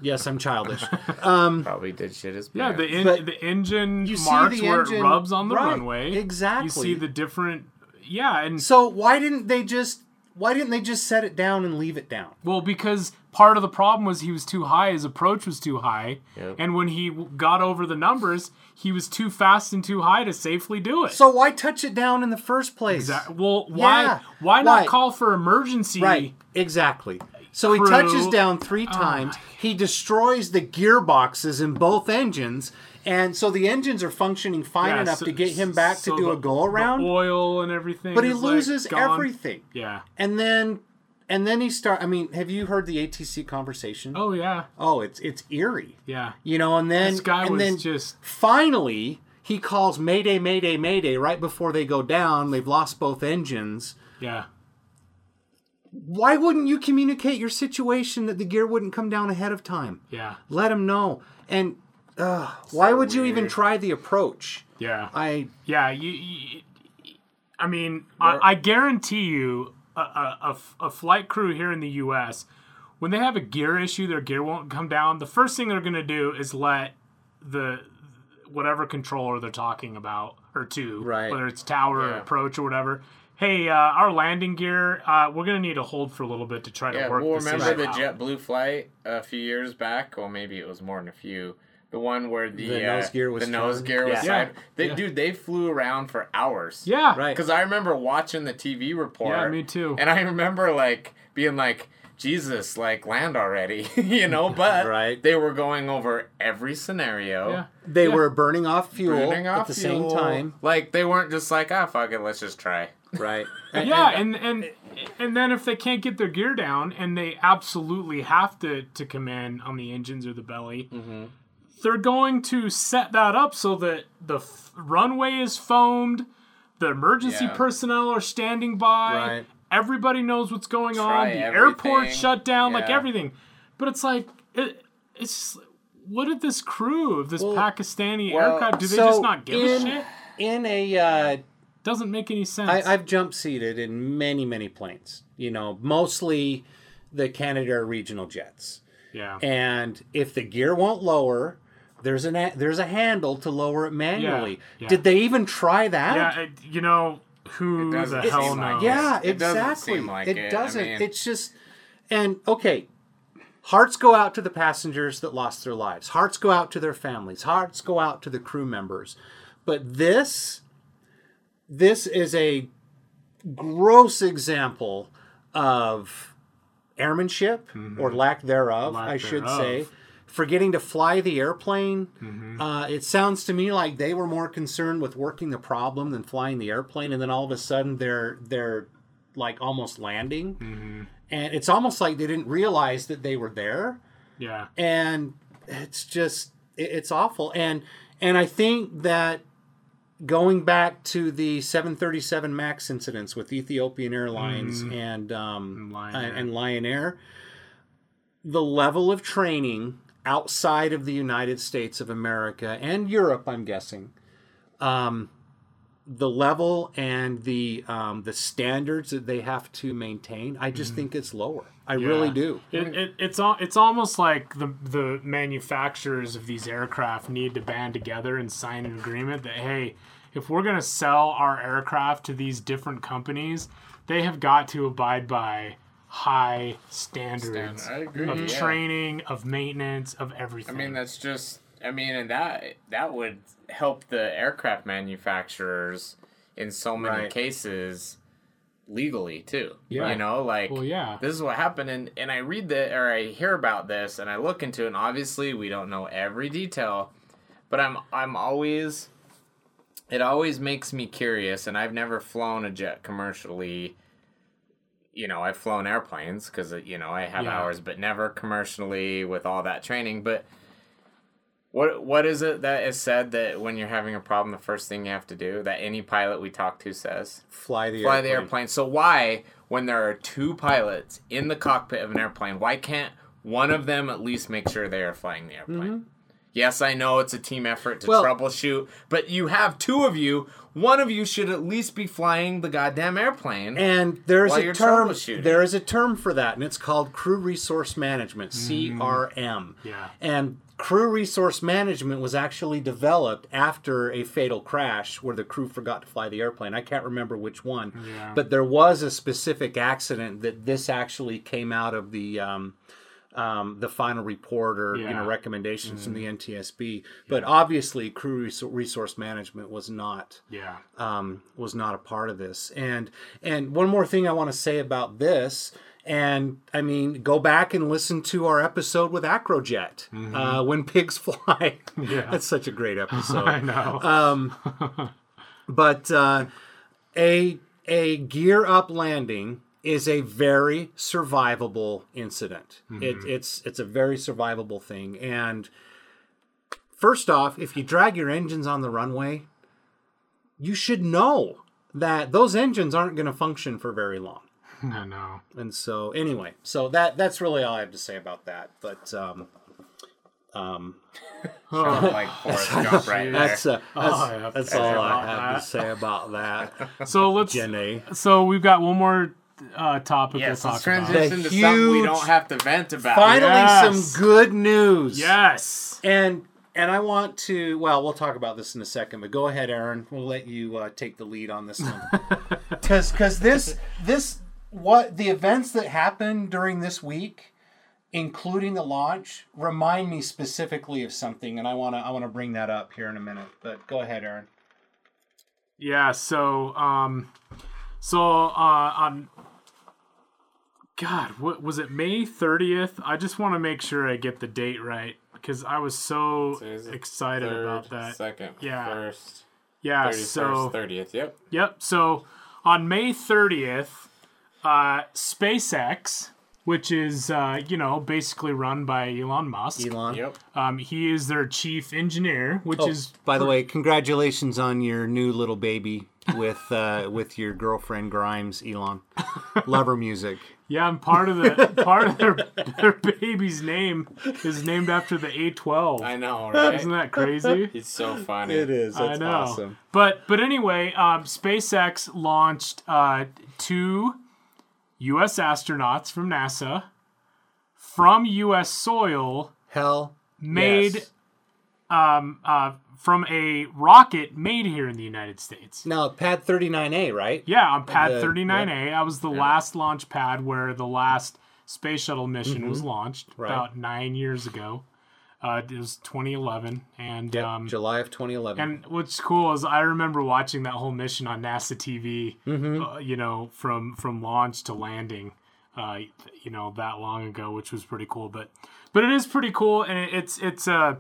Yes, I'm childish. Um, Probably did shit his yeah, the pants. en- But the engine you see marks the where engine- it rubs on the right, runway. exactly. You see the different. Yeah, and So why didn't they just why didn't they just set it down and leave it down? well, because part of the problem was he was too high. His approach was too high, Yep. and when he w- got over the numbers, he was too fast and too high to safely do it. So why touch it down in the first place? That- well, why Yeah, why not why? call for emergency? Right, exactly. So he Crew. touches down three oh times. he destroys the gearboxes in both engines, and so the engines are functioning fine Yeah, enough so- to get him back so to do the- a go around. oil and everything. But he is, like, loses everything. Yeah. And then, and then he start. I mean, have you heard the ATC conversation? Oh yeah. Oh, it's it's eerie. Yeah. You know, and then This guy and was then just- finally he calls Mayday, Mayday, Mayday right before they go down. They've lost both engines. Yeah. Why wouldn't you communicate your situation that the gear wouldn't come down ahead of time? Yeah. Let them know. And uh, why would you even try the approach? Yeah. I Yeah, you. you I mean, I, I guarantee you, a flight crew here in the U.S. when they have a gear issue, their gear won't come down. The first thing they're going to do is let the whatever controller they're talking about or two, Right. whether it's tower or approach or whatever. Hey, uh, our landing gear, uh, we're gonna need to hold for a little bit to try Yeah, to work well, this remember the out. JetBlue flight a few years back? Well, maybe it was more than a few. The one where the, The uh, nose gear was the nose gear was Yeah. side. They, Yeah. Dude, they flew around for hours. Yeah, Right. Because I remember watching the TV report. Yeah, me too. And I remember like being like, Jesus, like land already, you know. But Right. they were going over every scenario. Yeah. They Yeah. were burning off fuel burning off at the fuel. same time, Like they weren't just like, ah, fuck it, let's just try. Right? yeah, and and and then if they can't get their gear down, and they absolutely have to to command on the engines or the belly, Mm-hmm. they're going to set that up so that the f- runway is foamed, the emergency Yeah. personnel are standing by, Right. everybody knows what's going Try on, the everything. airport shut down, like everything. But it's like it, it's. just- What did this crew of this Well, Pakistani well, aircraft? Do they so just not give a in- shit? In a uh, Doesn't make any sense. I, I've jump seated in many, many planes. You know, mostly the Canadair regional jets. yeah. And if the gear won't lower, there's an a, there's a handle to lower it manually. yeah. Did they even try that? Yeah, it, you know who It the hell seem like knows? it. Yeah, doesn't exactly. seem like it it. Doesn't. mean- It's just and okay. Hearts go out to the passengers that lost their lives. Hearts go out to their families. Hearts go out to the crew members. But this this is a gross example of airmanship or lack thereof, Mm-hmm. Lack I should thereof. say. Forgetting to fly the airplane. Mm-hmm. Uh, it sounds to me like they were more concerned with working the problem than flying the airplane, and then all of a sudden they're they're like almost landing, Mm-hmm. and it's almost like they didn't realize that they were there, Yeah, and it's just it, it's awful. And and I think that going back to the 737 Max incidents with Ethiopian Airlines and um, Mm-hmm. Lion and, Air. and Lion Air, the level of training outside of the United States of America and Europe, I'm guessing, um, the level and the um, the standards that they have to maintain, I just think it's lower. I really Mm-hmm. Do. It, it, it's al- it's almost like the the manufacturers of these aircraft need to band together and sign an agreement that hey, if we're gonna sell our aircraft to these different companies, they have got to abide by high standards I agree. of yeah. training, of maintenance, of everything. I mean, that's just. I mean, and that that would help the aircraft manufacturers in so many Right. cases legally too. Yeah. You know, like Well, yeah. this is what happened, and and I read that or I hear about this, and I look into it, and obviously we don't know every detail, but I'm I'm always. It always makes me curious, and I've never flown a jet commercially. You know, I've flown airplanes because you know I have Yeah. hours, but never commercially with all that training. But what what is it that is said that when you're having a problem, the first thing you have to do that any pilot we talk to says Fly the fly airplane. the airplane. So why, when there are two pilots in the cockpit of an airplane, why can't one of them at least make sure they are flying the airplane? Yes, I know it's a team effort to Mm-hmm. Well- troubleshoot, but you have two of you. One of you should at least be flying the goddamn airplane. And there's a term. There is a term for that, and it's called crew resource management (CRM). Yeah. And crew resource management was actually developed after a fatal crash where the crew forgot to fly the airplane. I can't remember which one, Yeah. but there was a specific accident that this actually came out of the. Um, um, the final report or you know recommendations from the NTSB, but obviously crew resou- resource management was not yeah. um, was not a part of this. And and one more thing I want to say about this, and I mean, go back and listen to our episode with Acrojet, uh, when pigs fly. Yeah. That's such a great episode. I know. Uh, but uh, a a gear up landing is a very survivable incident. It, it's it's a very survivable thing. And first off, if you drag your engines on the runway, you should know that those engines aren't going to function for very long. I know. And so, anyway, so that that's really all I have to say about that. But um, um, like Forrest Gump right there. that's uh, that's, I have that's all I have that. to say about that, So let's. Jenny. So we've got one more uh, topic Yes, we'll let's talk about. transition The to something we don't have to vent about. Finally, Yes. some good news. Yes. And and I want to. Well, we'll talk about this in a second. But go ahead, Aaron. We'll let you uh, take the lead on this one. Because because this this what the events that happened during this week, including the launch, remind me specifically of something, and I wanna I wanna bring that up here in a minute. But go ahead, Aaron. Yeah. So um, so uh, on God, what was it? May thirtieth. I just want to make sure I get the date right because I was so excited about that. Second, Yeah. first, yeah. 31st, So 30th. Yep. Yep. So on May 30th, uh, SpaceX, which is uh, you know basically run by Elon Musk, Elon. Yep. um, he is their chief engineer, which Oh, is by the way, congratulations on your new little baby with uh, with your girlfriend Grimes, Elon. Love her music. yeah, and part of the part of their their baby's name is named after the A12. I know, right? Isn't that crazy? It's so funny. is. I know. But but anyway, um, SpaceX launched uh, two U.S. astronauts from NASA from U.S. soil, Hell, made yes. um, uh, from a rocket made here in the United States. now Pad 39A, right? Yeah, on Pad The- 39A, I was the last launch pad where the last space shuttle mission was launched Mm-hmm. Right. about nine years ago. Uh, it was 2011, and Yep, um, July of 2011. And what's cool is I remember watching that whole mission on NASA TV. Mm-hmm. Uh, you know, from from launch to landing. Uh, you know that long ago, which was pretty cool. But but it is pretty cool, and it, it's it's a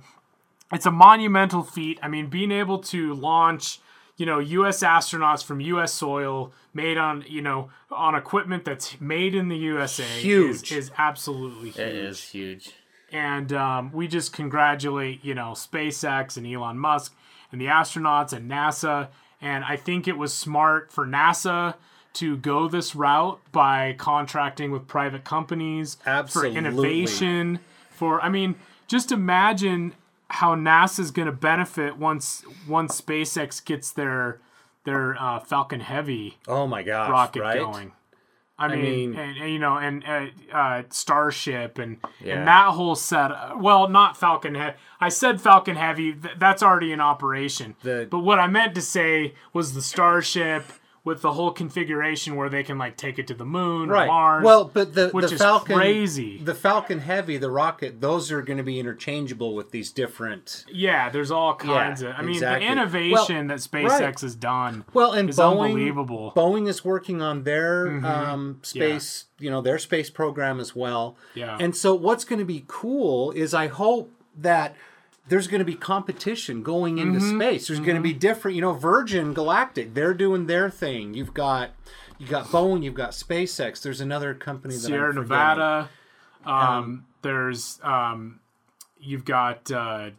it's a monumental feat. I mean, being able to launch you know U.S. astronauts from U.S. soil, made on you know on equipment that's made in the USA, Huge. is, is absolutely huge It is huge. And um, we just congratulate you know SpaceX and Elon Musk and the astronauts and NASA. And I think it was smart for NASA to go this route by contracting with private companies Absolutely. for innovation. For I mean, just imagine how NASA is going to benefit once once SpaceX gets their their uh, Falcon Heavy oh my gosh, rocket right? going. I mean, mean- and, and, you know, and uh, uh, Starship and Yeah. and that whole set. Well, not Falcon Heavy. I said Falcon Heavy. Th- that's already in operation. The- but what I meant to say was the Starship with the whole configuration where they can like take it to the moon, Right. Mars. Well, but the which the is Falcon, crazy. the Falcon Heavy, the rocket, those are going to be interchangeable with these different. yeah, there's all kinds Yeah, of. I mean, exactly. the innovation that SpaceX right. has done. Well, and is Boeing, unbelievable. Boeing is working on their Mm-hmm. um, space, you know, their space program as well. Yeah. And so, what's going to be cool is I hope that there's going to be competition going into Mm-hmm. space. There's going to be different, you know, Virgin Galactic, they're doing their thing. You've got you got Boeing, you've got SpaceX. There's another company that Sierra I'm. Nevada. Um, there's um, you've got uh,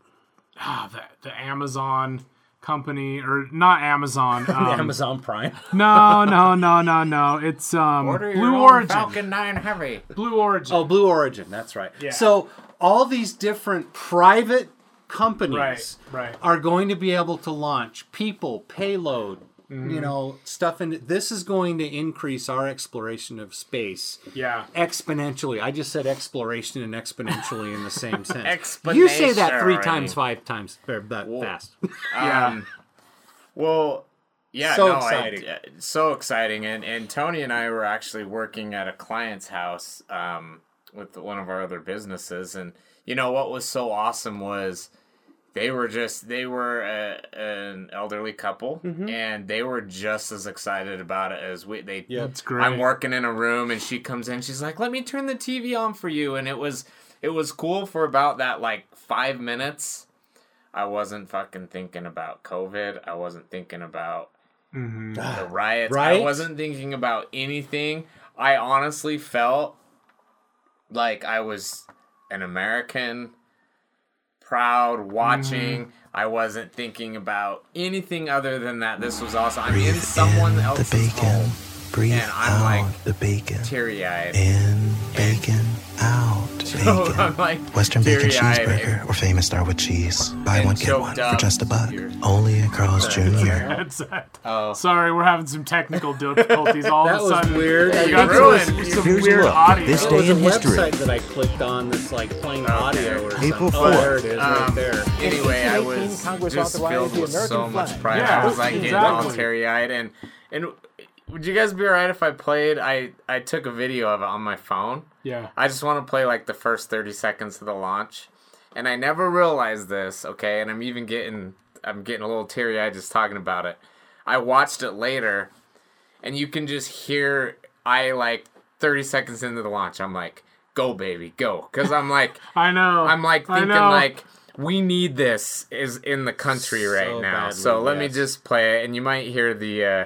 ah, the the Amazon company or not Amazon. Um, Amazon Prime. No, no, no, no, no. It's um, Blue Origin. Falcon 9 Heavy. Blue Origin. Oh, Blue Origin. That's right. Yeah. So all these different private companies Right, right. are going to be able to launch people, payload, Mm-hmm. you know, stuff. And this is going to increase our exploration of space Yeah. exponentially. I just said exploration and exponentially in the same sense. You say that three times, five times, or that fast. Yeah. Um, well, yeah, So no, exciting. I, so exciting. And and Tony and I were actually working at a client's house um, with one of our other businesses, and you know what was so awesome was they were just they were a, an elderly couple, Mm-hmm. and they were just as excited about it as we. They That's great. I'm working in a room and she comes in. She's like, "Let me turn the TV on for you." And it was it was cool for about that like five minutes. I wasn't fucking thinking about COVID. I wasn't thinking about the riots. right? I wasn't thinking about anything. I honestly felt like I was an American, proud, watching. Mm-hmm. I wasn't thinking about anything other than that. This was awesome. I'm in someone the else's bacon. home, Breathe and I'm out like the bacon. teary eyed. In bacon, out bacon. I'm like Western bacon cheeseburger or famous star with cheese. Buy one get one for just a buck. You're- Only at Carl's Jr. Oh. Sorry, we're having some technical difficulties. All That of a was sudden, weird. We got ruined. some, some Here's a weird look. audio. This day in history. website that I clicked on that's like playing audio or April something. Oh, 4th. there it is, right Um, there. Anyway, I 1818, was Congress just filled with so much pride. Yeah, I was like getting exactly. all teary eyed, and and would you guys be alright if I played? I I took a video of it on my phone. Yeah. I just want to play like the first thirty seconds of the launch, and I never realized this. Okay, and I'm even getting I'm getting a little teary eyed just talking about it. I watched it later, and you can just hear I like 30 seconds into the launch, I'm like, go baby, go. Because I'm like, I know. I'm like thinking like we need this is in the country right So now. badly, so let me just play it, and you might hear the. uh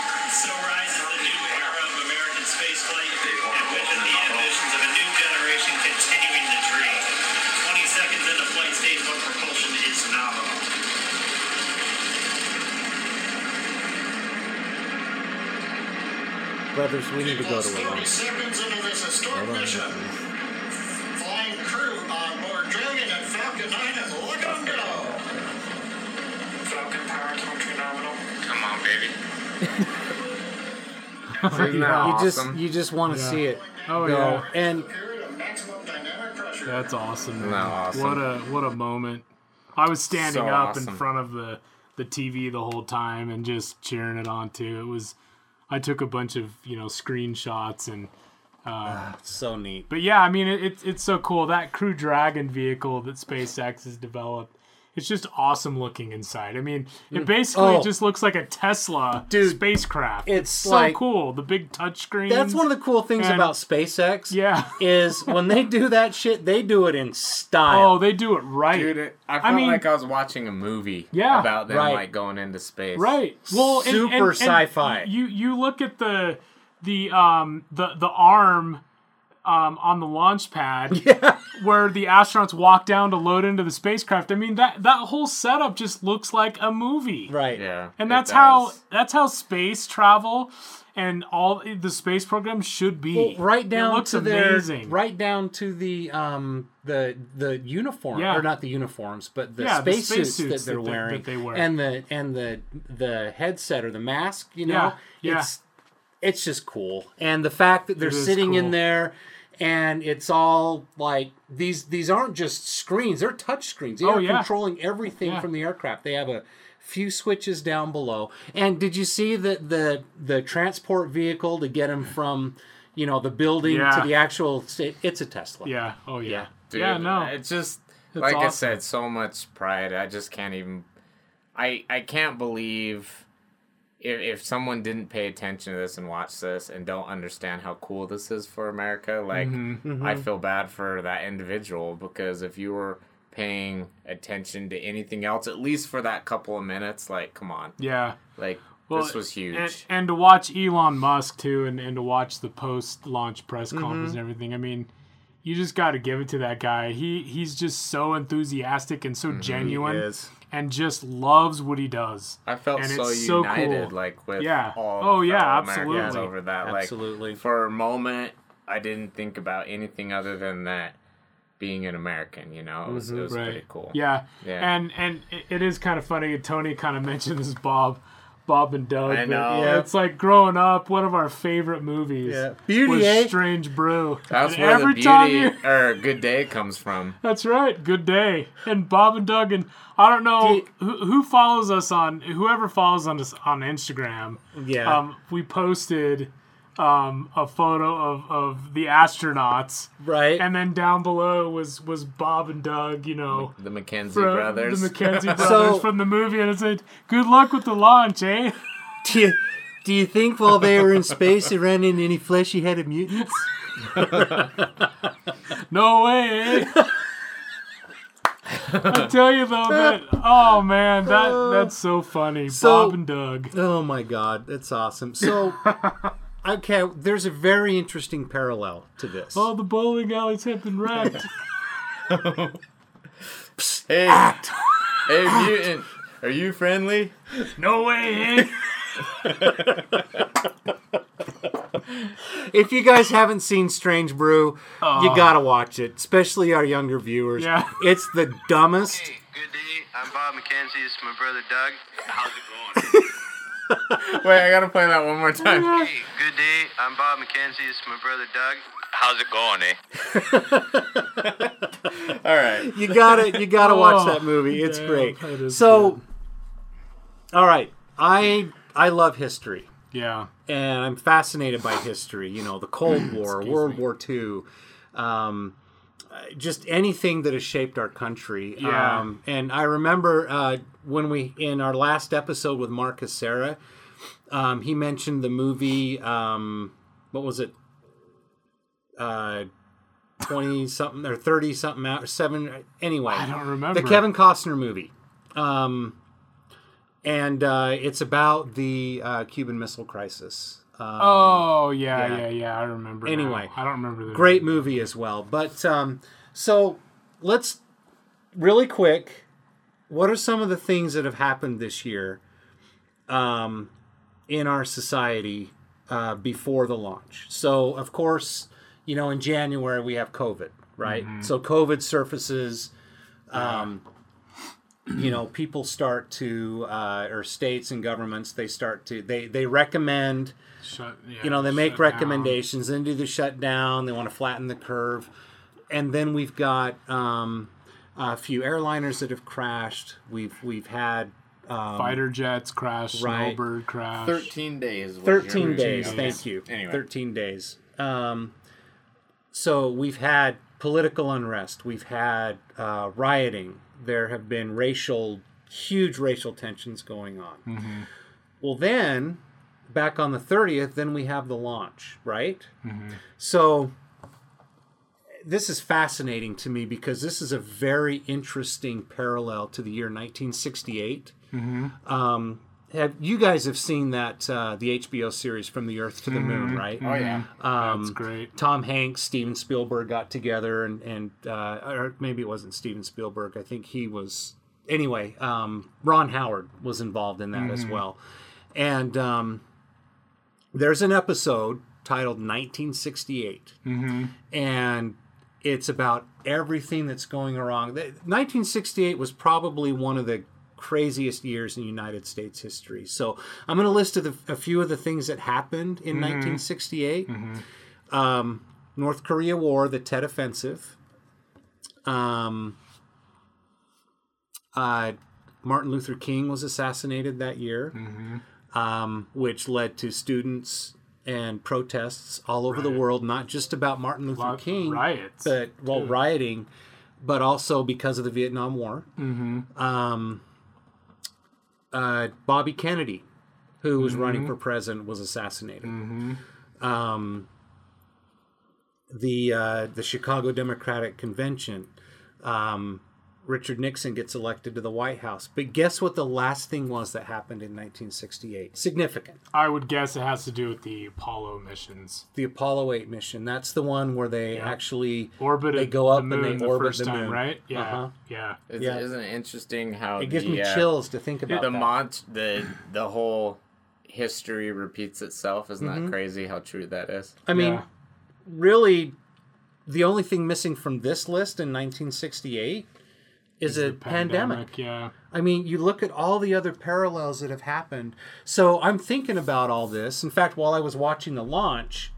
Brothers, we need to go to a lunch. seconds into this historic mission. Flying crew on board Dragon and Falcon 9 and look at 'em go. Falcon power country nominal. Come on, baby. you, oh, Isn't that just awesome? you just want to Yeah. see it Oh, go. yeah. And Period of maximum dynamic pressure. That's awesome. Isn't man. that awesome? What a what a moment. I was standing So up in front of the the TV the whole time and just cheering it on too. It was I took a bunch of, you know, screenshots and uh, ah, so neat. but yeah, I mean it, it's it's so cool. That Crew Dragon vehicle that SpaceX has developed. It's just awesome looking inside. I mean, it basically Oh. just looks like a Tesla Dude, spacecraft. it's so like- cool. The big touchscreen. That's one of the cool things And- about SpaceX. Yeah. is when they do that shit, they do it in style. Oh, they do it right. Dude, it, I felt mean- like I was watching a movie Yeah, about them right. like going into space. Right. Well, Super and- and sci-fi. You you look at the the um the the arm um on the launch pad where the astronauts walk down to load into the spacecraft. I mean that that whole setup just looks like a movie. right. Yeah. And that's how that's how space travel and all the space program should be. Well, right down it looks to amazing. their, right down to the um the the uniform Yeah. or not the uniforms, but the Yeah, the spacesuits spacesuits that they're that they- wearing that they wear. and the and the the headset or the mask. You know, Yeah, yeah. it's it's just cool, and the fact that they're It is sitting in there. And it's all like these. These aren't just screens; they're touch screens. They Oh, are yeah. controlling everything Yeah. from the aircraft. They have a few switches down below. And did you see that the the transport vehicle to get them from, you know, the building Yeah. to the actual state? It's a Tesla. yeah. Oh yeah. Yeah. Dude, yeah. No. It's just like I said, so much pride. I just can't even. I I can't believe if if someone didn't pay attention to this and watch this and don't understand how cool this is for America. Like Mm-hmm. I feel bad for that individual because if you were paying attention to anything else, at least for that couple of minutes, like come on, yeah. like Well, this was huge. And, and to watch Elon Musk too, and, and to watch the post launch press Mm-hmm. conference and everything. I mean, you just got to give it to that guy. He he's just so enthusiastic and so Mm-hmm. genuine, is. And just loves what he does. I felt and so it's so united, cool. like with Yeah. all. Oh, yeah, absolutely. Americans over that. Absolutely. Like for a moment, I didn't think about anything other than that being an American. You know, it was, it mm-hmm. was pretty cool. Yeah. Yeah. And and it- it is kind of funny. Tony kind of mentioned this Bob, Bob and Doug. I but know. Yeah, it's like growing up. One of our favorite movies. Yeah. Beauty, was eh? Strange Brew. That's And where every the beauty you- or good day comes from. That's right. Good day. And Bob and Doug and I don't know Do who, who follows us on whoever follows on us on Instagram. Yeah. Um, we posted um, a photo of, of the astronauts, right. and then down below was was Bob and Doug. You know, The McKenzie from brothers. the McKenzie brothers So- from the movie, and it said, "Good luck with the launch, eh?" do, you, do you think while they were in space they ran into any fleshy headed mutants? No way. Eh? I tell you though that oh man that that's so funny So- Bob and Doug Oh my god, that's awesome. So, okay, there's a very interesting parallel to this. oh the bowling alleys have been wrecked hey, hey, mutant, are you friendly? no way eh? If you guys haven't seen Strange Brew, you gotta watch it, especially our younger viewers. Yeah. It's the dumbest. Hey, good day. I'm Bob McKenzie. This is my brother Doug. How's it going? Wait, I gotta play that one more time. hey, good day. I'm Bob McKenzie. It's my brother Doug. How's it going, eh? All right. You gotta, you gotta watch Oh, that movie. It's damn, great. that is So, all right, I I love history, Yeah. and I'm fascinated by history. You know, the Cold War, World War II, um, uh, just anything that has shaped our country. Yeah. Um, and I remember uh, when we in our last episode with Marcus Sarah, um, he mentioned the movie. Um, what was it? Uh, Twenty something or thirty something out, seven. Anyway, I don't remember. the Kevin Costner movie. Um, and uh, it's about the uh, Cuban Missile Crisis. Um, Oh yeah, yeah. yeah, yeah. I remember. now. Anyway, I don't remember the great movie as well. But um, so let's really quick. What are some of the things that have happened this year um, in our society uh, before the launch? So, of course, you know, in January we have COVID, right? So COVID surfaces. Um, you know, people start to, uh, or states and governments, they start to, they they recommend Shut, yeah, you know they make shut down. recommendations then do the shutdown they want to flatten the curve and then we've got um, a few airliners that have crashed we've we've had um, Fighter jets crash, Right. snowbird crash. 13 days. 13 days days. thank you Anyway. 13 days um, so we've had political unrest we've had uh, rioting there have been racial huge racial tensions going on well then back on the 30th then we have the launch right so this is fascinating to me because this is a very interesting parallel to the year 1968 um, have you guys have seen that uh, the HBO series from the Earth to the Moon, right? Oh, yeah. Um, That's great. Tom Hanks, Steven Spielberg got together, and and uh, or maybe it wasn't Steven Spielberg. I think he was. Anyway, um, Ron Howard was involved in that as well, and um, there's an episode titled 1968, and it's about everything that's going wrong. 1968 was probably one of the craziest years in United States history. So I'm going to list a, a few of the things that happened in 1968. Um, North Korea War, the Tet Offensive. Um, uh, Martin Luther King was assassinated that year, um, which led to students and protests all over the world, not just about Martin Luther Lot- King, riots, but well, too. rioting, but also because of the Vietnam War. Mm-hmm. Um, uh, Bobby Kennedy, who was running for president, was assassinated. Um, the uh, the Chicago Democratic Convention. Um, Richard Nixon gets elected to the White House. But guess what the last thing was that happened in 1968? Significant. I would guess it has to do with the Apollo missions. The Apollo 8 mission. That's the one where they Yeah. actually orbit they go up the moon and they the orbit first the time, moon. right? Yeah, Uh-huh. yeah. It's, Yeah. Isn't it interesting how It gives the, me uh, chills to think about the that. mont the the whole history repeats itself. Isn't Mm-hmm. that crazy how true that is? I mean, Yeah. really, the only thing missing from this list in 1968 is a The pandemic. Yeah. I mean, you look at all the other parallels that have happened. So I'm thinking about all this. In fact, while I was watching the launch,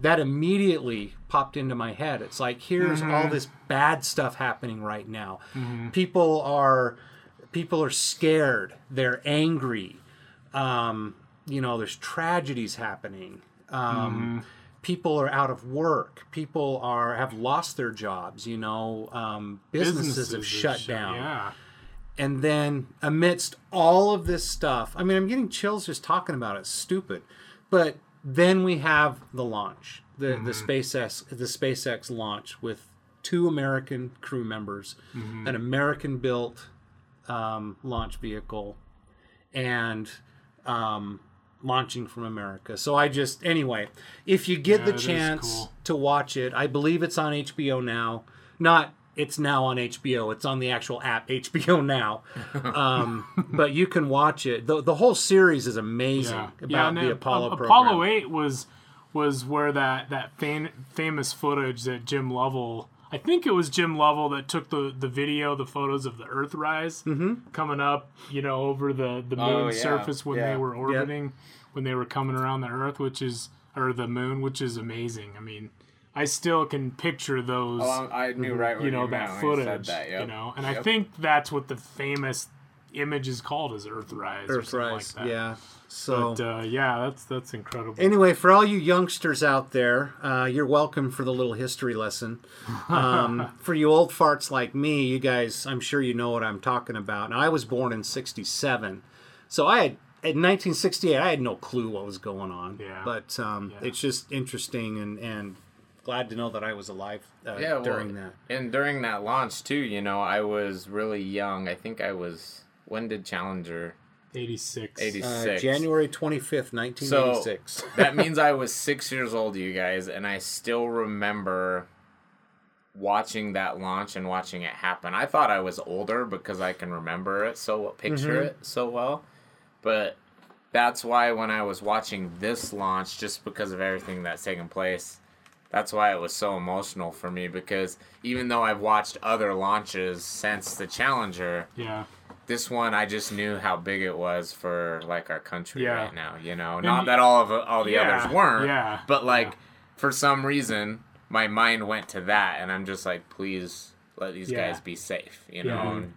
that immediately popped into my head. It's like here's all this bad stuff happening right now. People are people are scared. They're angry. Um, you know, there's tragedies happening. Um, People are out of work. People are have lost their jobs. You know, um, businesses, have shut down Yeah. and then amidst all of this stuff i mean i'm getting chills just talking about it stupid but then we have the launch the the spacex the spacex launch with two american crew members an american built um, launch vehicle and um, launching from america so i just anyway if you get Yeah, the chance cool. to watch it i believe it's on hbo now not it's now on HBO. It's on the actual app HBO now, um, but you can watch it. the The whole series is amazing Yeah. about yeah, the then Apollo. Apollo 8 was was where that that fam- famous footage that Jim Lovell I think it was Jim Lovell that took the, the video, the photos of the Earthrise mm-hmm. coming up, you know, over the, the oh, moon Oh, yeah. surface when Yeah. they were orbiting, when they were coming around the Earth, which is or the moon, which is amazing. I mean, I still can picture those Oh, I I knew mm-hmm. right you know meant that when said footage that, yep. you know and i think that's what the famous image is called is Earthrise. or something Earthrise, like that. yeah. So But uh, yeah, that's that's incredible. Anyway, for all you youngsters out there, uh, you're welcome for the little history lesson. Um, for you old farts like me, you guys, I'm sure you know what I'm talking about. Now, I was born in '67, so I had in 1968, I had no clue what was going on. Yeah. But um, it's just interesting and and glad to know that I was alive uh, Yeah, well, during that. And during that launch too, you know, I was really young. I think I was. When did Challenger? 86. 86. Uh, January 25th, 1986. So that means I was six years old, you guys, and I still remember watching that launch and watching it happen. I thought I was older because I can remember it so picture Mhm. it so well, but that's why when I was watching this launch, just because of everything that's taken place, that's why it was so emotional for me because even though I've watched other launches since the Challenger, Yeah. This one I just knew how big it was for like our country Yeah. right now. You know, And not that all of all the Yeah, others weren't. yeah, But like for some reason, my mind went to that, and I'm just like, please let these Yeah. guys be safe. You Yeah. know. And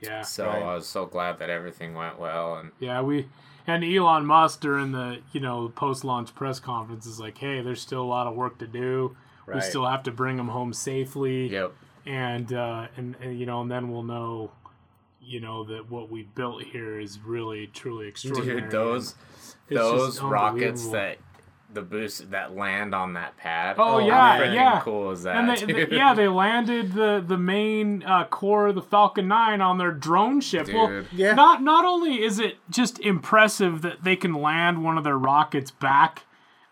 Yeah. so right. I was so glad that everything went well, and Yeah, we and Elon Musk during the you know post launch press conference is like, hey, there's still a lot of work to do. We still have to bring them home safely. Yep. And uh, and, and you know, and then we'll know, you know, that what we built here is really truly extraordinary. dude, those those rockets that the boost that land on that pad. Oh, how yeah, freaking yeah. cool is that? And they, dude? they- yeah, they landed the the main uh, core of the Falcon 9 on their drone ship. Well, Yeah. not not only is it just impressive that they can land one of their rockets back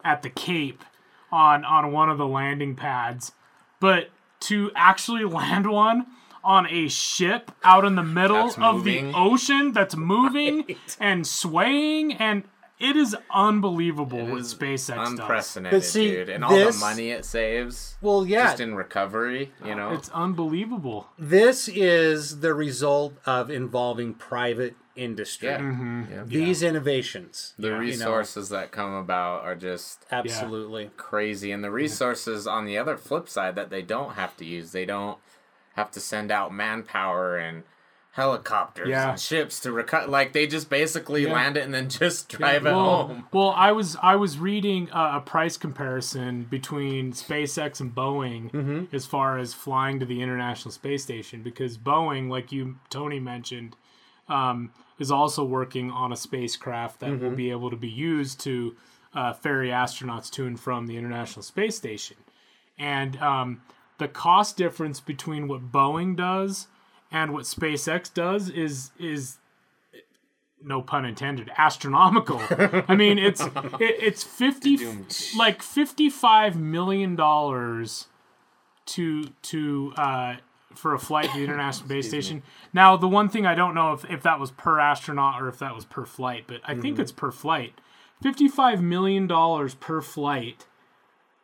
at the Cape on on one of the landing pads, but to actually land one on a ship out in the middle That's of moving. the ocean that's moving and swaying and it is unbelievable what is SpaceX does. unprecedented, But see, dude, and all the money it saves. Well, yeah. just in recovery, you know. It's unbelievable. This is the result of involving private industry. Yeah. Mm-hmm. Yeah. These innovations. the you know, resources that come about are just absolutely. crazy, and the resources on the other flip side that they don't have to use. They don't have to send out manpower and helicopters Yeah. and ships to recover. Like they just basically Yeah. land it and then just drive it well, home. Well, I was I was reading a, a price comparison between SpaceX and Boeing Mm-hmm. as far as flying to the International Space Station because Boeing, like you Tony mentioned, um, is also working on a spacecraft that Mm-hmm. will be able to be used to uh, ferry astronauts to and from the International Space Station, and um, the cost difference between what Boeing does and what SpaceX does is is no pun intended astronomical. I mean it's it, it's 50 like 55 million dollars to to uh for a flight to the international space station. Now the one thing i don't know if, if that was per astronaut or if that was per flight but i think it's per flight. 55 million dollars per flight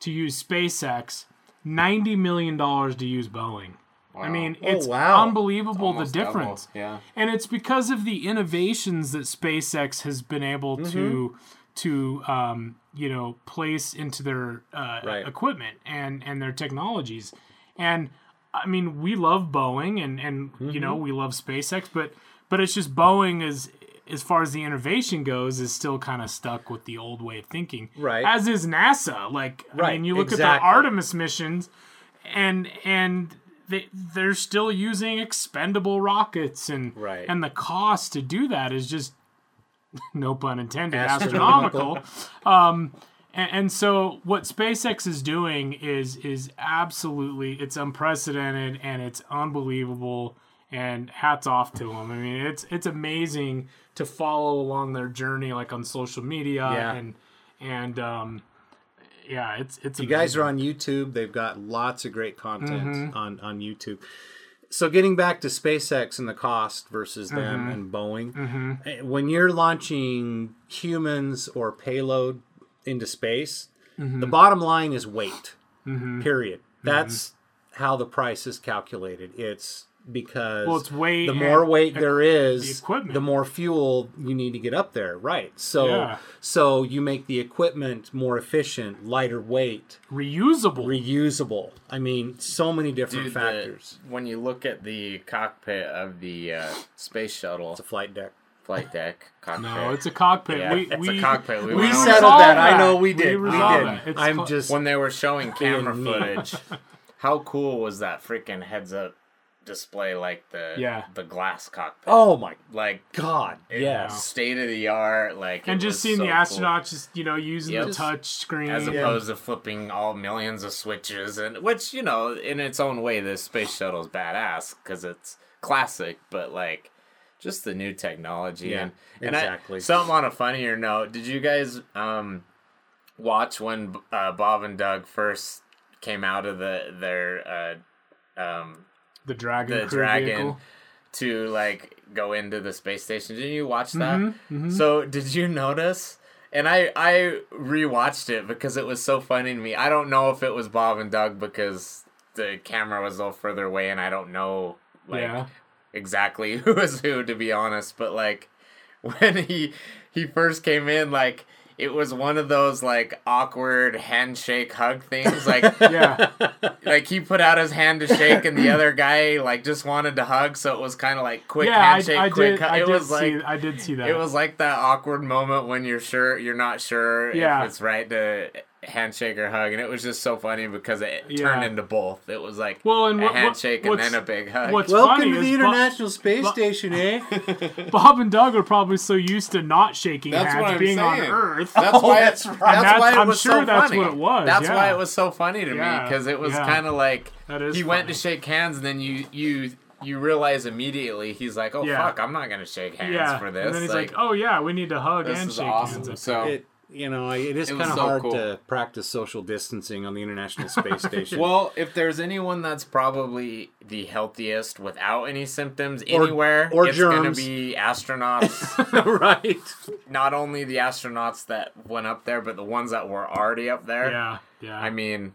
to use spacex 90 million dollars to use boeing I mean, Oh, it's wow. unbelievable the Almost double, difference. yeah. And it's because of the innovations that SpaceX has been able to to um, you know place into their uh, Right. equipment and and their technologies. And I mean, we love Boeing and and you know we love SpaceX, but but it's just Boeing is as far as the innovation goes is still kind of stuck with the old way of thinking. Right. As is NASA. Like I Right, mean, you look exactly. at the Artemis missions and and they they're still using expendable rockets and Right. and the cost to do that is just no pun intended Astronomical. astronomical um and, and so what SpaceX is doing is is absolutely it's unprecedented and it's unbelievable and hats off to them. I mean it's it's amazing to follow along their journey like on social media Yeah. and and um yeah it's it's You guys are on YouTube. They've got lots of great content Mm-hmm. on on YouTube. So getting back to SpaceX and the cost versus them Mm-hmm. and Boeing, eh, when you're launching humans or payload into space, Mm-hmm. the bottom line is weight. Period. That's how the price is calculated. It's because Well, it's weight the more weight there is, the equipment. the more fuel you need to get up there. Right. So Yeah. so you make the equipment more efficient, lighter weight, reusable. reusable. I mean, so many different Dude, the- factors. when you look at the cockpit of the uh, space shuttle, It's a flight deck. flight deck, cockpit. no, it's a cockpit. Yeah, we, it's a cockpit. We We, settled resolved that. I know we did. We resolved did. that. I'm cl- just when they were showing camera footage. How cool was that freaking heads up display like the Yeah. the glass cockpit? Oh my like god. Yes. state of the art like and just seeing so the cool. astronauts just you know using Yep. the touch screen. as opposed to flipping all millions of switches and which you know in its own way the space shuttle is badass because it's classic but like just the new technology Yeah, and, and I- exactly. something on a funnier note did you guys um watch when uh, bob and doug first came out of the their uh um the dragon. the dragon vehicle. to like go into the space station. Didn't you watch that? Mm-hmm, So did you notice? And I I rewatched it because it was so funny to me. I don't know if it was Bob and Doug because the camera was a little further away, and I don't know like Yeah. exactly who was who to be honest. But like when he he first came in, like it was one of those like awkward handshake hug things, like Yeah, like he put out his hand to shake and the other guy like just wanted to hug so it was kind of like quick yeah. I, handshake I quick did. hu- I it did was see. like I did see that. it was like that awkward moment when you're sure you're not sure Yeah. if it's right to handshake or hug and it was just so funny because it Yeah. turned into both it was like Well, and a what- what- handshake and then a big hug what's Welcome funny to the is Bo- International Space Bo- Station, eh? Bob and Doug are probably so used to not shaking That's hands what I'm being on. Earth. That's Oh, why that's it's right. that's That's- why it I'm was sure so that's funny. what it was, That's why it was so funny to me because it was yeah. kind of like That is he went to shake hands and then you you you realize immediately he's like, oh Yeah. fuck, I'm not gonna shake hands yeah, for this. and then he's like, "Oh yeah, we need to hug this and shake awesome. hands." So It you know it is It kind of so hard cool. to practice social distancing on the International Space Station. Well, if there's anyone that's probably the healthiest without any symptoms Or- anywhere, or it's gonna be astronauts. right. Not only the astronauts that went up there, but the ones that were already up there. yeah, yeah. I mean,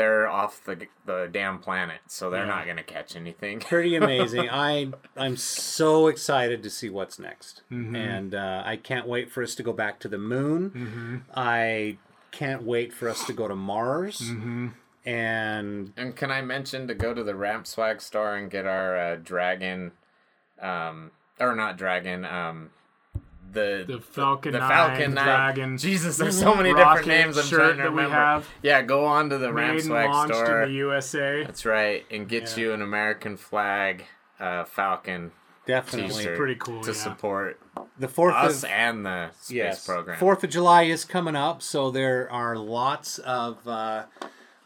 they're off the the damn planet, so they're Yeah. not gonna catch anything. Pretty amazing. I I'm so excited to see what's next, Mm-hmm. and uh, I can't wait for us to go back to the moon. Mm-hmm. I can't wait for us to go to Mars, Mm-hmm. and And can I mention to go to the Ramp Swag store and get our uh, dragon, um, or not dragon, um, the The Falcon the 9 Falcon 9. dragon Jesus, there's so many different names. I'm shirt trying to that we remember. have. Yeah, go on to the Ramp made and Swag launched store. in the USA. That's right, and get Yeah. you an American flag uh, Falcon definitely T-shirt Pretty cool, to yeah. support the fourth us of and the space yes, program. Fourth of July is coming up, so there are lots of uh,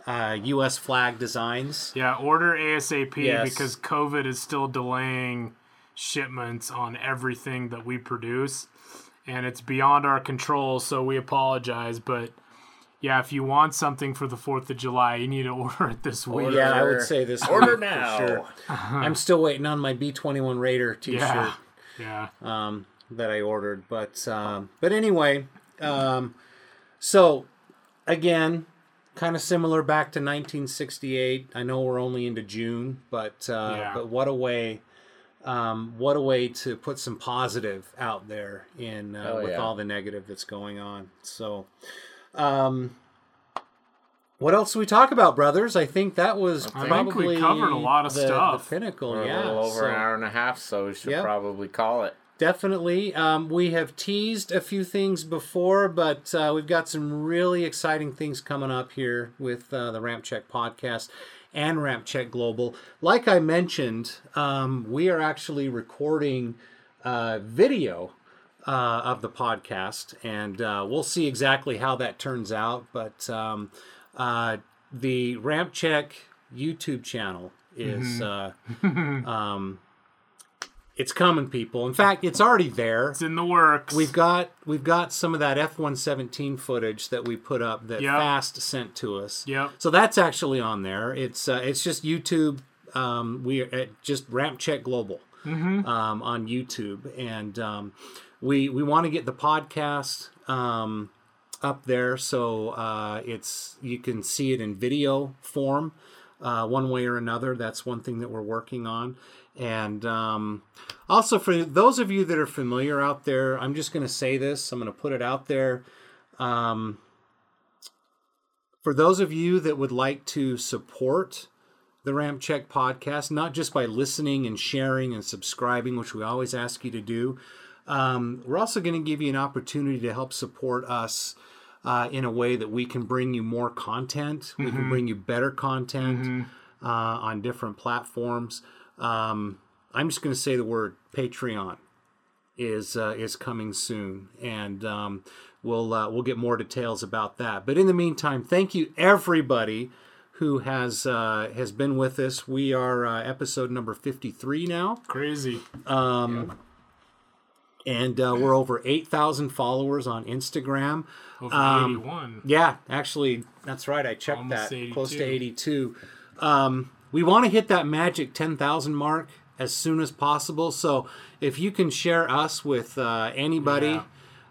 uh, U.S. flag designs. Yeah, order ASAP Yes. because COVID is still delaying shipments on everything that we produce. And it's beyond our control, so we apologize. But yeah, if you want something for the 4th of July, you need to order it this week. Yeah, I would say this Order week for now. sure. I'm still waiting on my B21 Raider T-shirt. Yeah. Yeah. um, that I ordered. But um, but anyway, um, so again, kind of similar back to 1968. I know we're only into June, but uh, Yeah. but what a way. Um, what a way to put some positive out there in uh, Oh, with yeah. all the negative that's going on. So, um, what else do we talk about, brothers? I think that was I think we probably covered a lot of the, stuff. The pinnacle, We're yeah. a little over so- an hour and a half, so we should Yep. probably call it. Definitely. Um, we have teased a few things before, but uh, we've got some really exciting things coming up here with uh, the Ramp Check podcast and Ramp Check Global. Like I mentioned, um, we are actually recording uh, video uh, of the podcast, and uh, we'll see exactly how that turns out. But um, uh, the Ramp Check YouTube channel is. Uh, um, it's coming, people. In fact, it's already there. It's in the works. We've got we've got some of that F one seventeen footage that we put up that Yep. Fast sent to us. Yep. So that's actually on there. It's uh, it's just YouTube. Um, we are at just Ramp Check Global Mm-hmm. um, on YouTube, and um, we we want to get the podcast um, up there so uh, it's you can see it in video form. uh, one way or another. That's one thing that we're working on. And um, also, for those of you that are familiar out there, I'm just going to say this. I'm going to put it out there. Um, for those of you that would like to support the Ramp Check podcast, not just by listening and sharing and subscribing, which we always ask you to do, um, we're also going to give you an opportunity to help support us uh, in a way that we can bring you more content. We can bring you better content uh, on different platforms. Um, I'm just going to say the word Patreon is uh, is coming soon, and um, we'll uh, we'll get more details about that. But in the meantime, thank you everybody who has uh, has been with us. We are uh, episode number 53 now. Crazy. Um, And uh, we're over 8,000 followers on Instagram. Over Um, 81. Yeah, actually, that's right. I checked Almost that. Close to 82. 82. Um, we want to hit that magic 10,000 mark as soon as possible. So if you can share us with uh, anybody,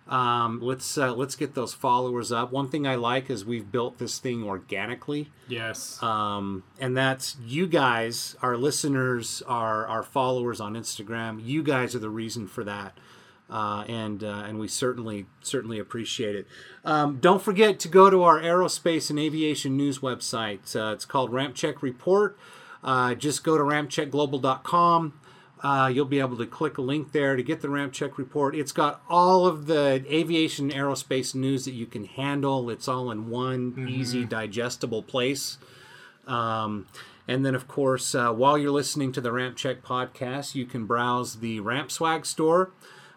um, let's uh, let's get those followers up. One thing I like is we've built this thing organically. Yes. Um, and that's you guys, our listeners, our our followers on Instagram. You guys are the reason for that, uh, and uh, and we certainly certainly appreciate it. Um, don't forget to go to our aerospace and aviation news website. Uh, it's called Ramp Check Report. Uh, just go to rampcheckglobal.com. Uh, you'll be able to click a link there to get the ramp check report. It's got all of the aviation aerospace news that you can handle. It's all in one easy, digestible place. Um, and then, of course, uh, while you're listening to the Ramp Check podcast, you can browse the Ramp Swag store.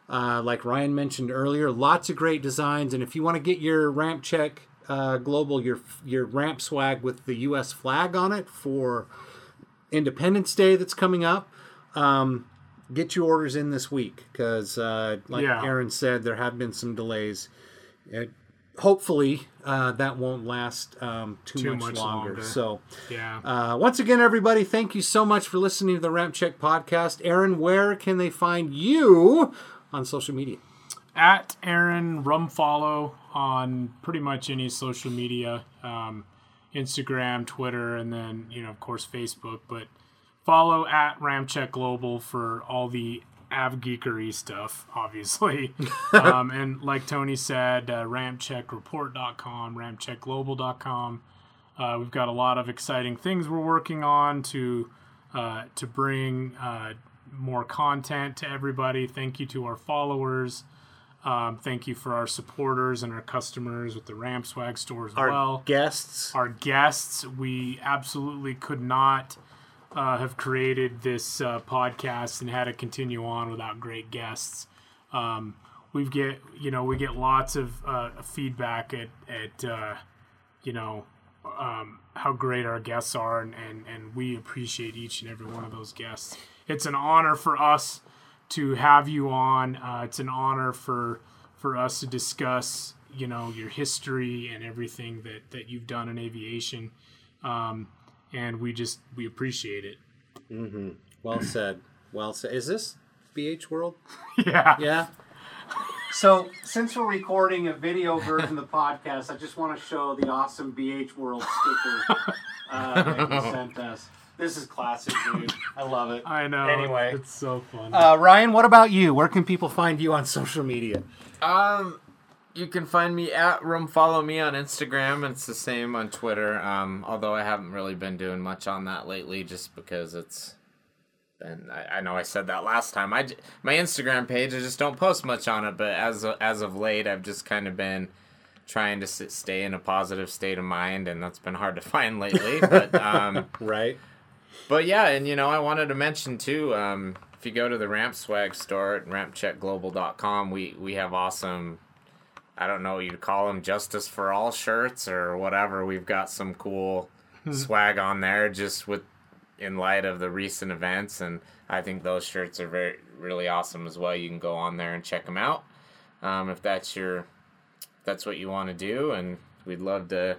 Uh, like Ryan mentioned earlier, lots of great designs. And if you want to get your Ramp Check uh, Global, your your Ramp Swag with the U.S. flag on it for Independence Day that's coming up, um, get your orders in this week because, uh, like Yeah. Aaron said, there have been some delays. It, hopefully, uh, that won't last um, too, Too much, much longer. longer. So, Yeah. uh, once again, everybody, thank you so much for listening to the Ramp Check podcast. Aaron, where can they find you on social media? at Aaron Rumfollow on pretty much any social media, um, Instagram, Twitter, and then you know of course Facebook. But follow at Ramp Check Global for all the av geekery stuff, obviously. um, and like Tony said, uh, rampcheckreport.com, rampcheckglobal.com. Uh, we've got a lot of exciting things we're working on to uh, to bring uh, more content to everybody. Thank you to our followers. Um, thank you for our supporters and our customers with the Ramp Swag store as Our well. guests. Our guests, we absolutely could not uh, have created this uh, podcast and had to continue on without great guests. Um, we get, you know, we get lots of uh, feedback at, at uh, you know, um, how great our guests are, and, and, and we appreciate each and every one of those guests. It's an honor for us to have you on. Uh, it's an honor for for us to discuss, you know, your history and everything that that you've done in aviation, um, and we just we appreciate it. Mm-hmm. Well said. Well said. Is this BH World? Yeah. Yeah. So, since we're recording a video version of the podcast, I just want to show the awesome BH World sticker uh, that you sent us. This is classic, dude. I love it. I know. Anyway. it's so fun. Uh, Ryan, what about you? Where can people find you on social media? Um, you can find me at Room Follow Me on Instagram, it's the same on Twitter. Um, although I haven't really been doing much on that lately, just because it's. And. I, I know I said that last time. I j- my Instagram page, I just don't post much on it. But as of, as of late, I've just kind of been trying to sit, stay in a positive state of mind, and that's been hard to find lately. But um, right. But yeah, and you know, I wanted to mention too. Um, if you go to the Ramp Swag store at rampcheckglobal.com, we we have awesome. I don't know what you'd call them, justice for all shirts or whatever. We've got some cool swag on there, just with in light of the recent events, and I think those shirts are very really awesome as well. You can go on there and check them out um, if that's your if that's what you want to do, and we'd love to,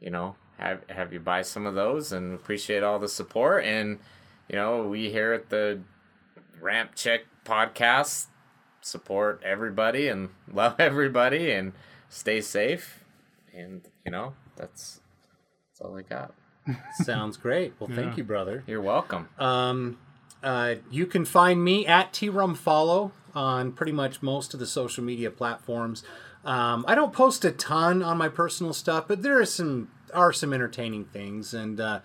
you know, have have you buy some of those and appreciate all the support. And you know, we here at the Ramp Check podcast support everybody and love everybody and stay safe. And you know, that's that's all I got. Sounds great. Well, Yeah. thank you, brother. You're welcome. Um, uh, you can find me at T Rum Follow on pretty much most of the social media platforms. Um, I don't post a ton on my personal stuff, but there is some are some entertaining things, and uh,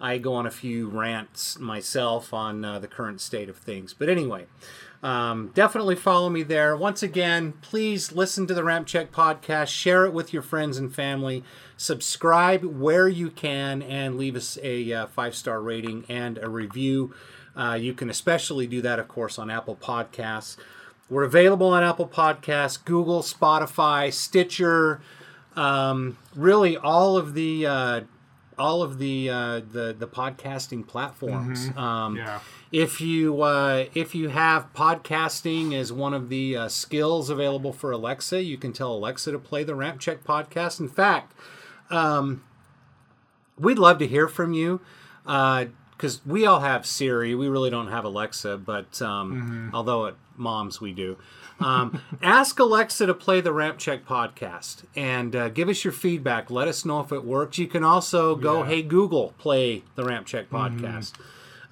I go on a few rants myself on uh, the current state of things. But anyway, um, definitely follow me there. Once again, please listen to the Ramp Check podcast, share it with your friends and family, subscribe where you can, and leave us a uh, five star rating and a review. Uh, you can especially do that, of course, on Apple Podcasts. We're available on Apple Podcasts, Google, Spotify, Stitcher, um, really all of the uh, all of the uh, the the podcasting platforms. Mhm. Um, Yeah. If you uh, if you have podcasting as one of the uh, skills available for Alexa, you can tell Alexa to play the Ramp Check podcast. In fact, um, we'd love to hear from you because we all have Siri. We really don't have Alexa, but um, although at moms we do. Um, ask Alexa to play the Ramp Check podcast and uh, give us your feedback. Let us know if it works. You can also go, Yeah. hey Google, play the Ramp Check podcast.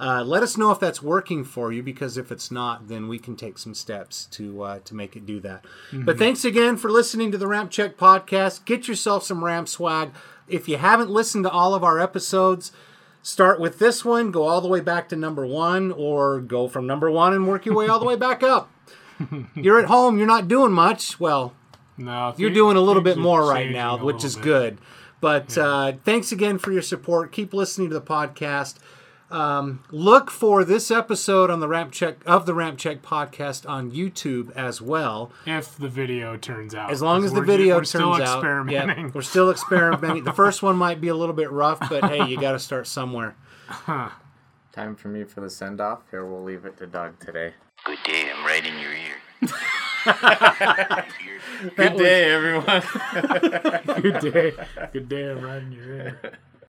Uh, let us know if that's working for you because if it's not, then we can take some steps to uh, to make it do that. But Mhm. thanks again for listening to the Ramp Check podcast. Get yourself some Ramp swag. If you haven't listened to all of our episodes, start with this one, go all the way back to number one, or go from number one and work your way all the way back up. You're at home, you're not doing much. Well, No, you're thi- doing a little bit more right now, which is bit. good. But uh, thanks again for your support. Keep listening to the podcast. Um, look for this episode on the Ramp Check of the Ramp Check podcast on YouTube as well. If the video turns out, As long as the video we're turns still out, experimenting. yeah, we're still experimenting. the first one might be a little bit rough, but hey, you got to start somewhere. Time for me for the send off. Here, we'll leave it to Doug today. Good day, I'm right in your ear. Good day, everyone. Good day. Good day. I'm riding your ear.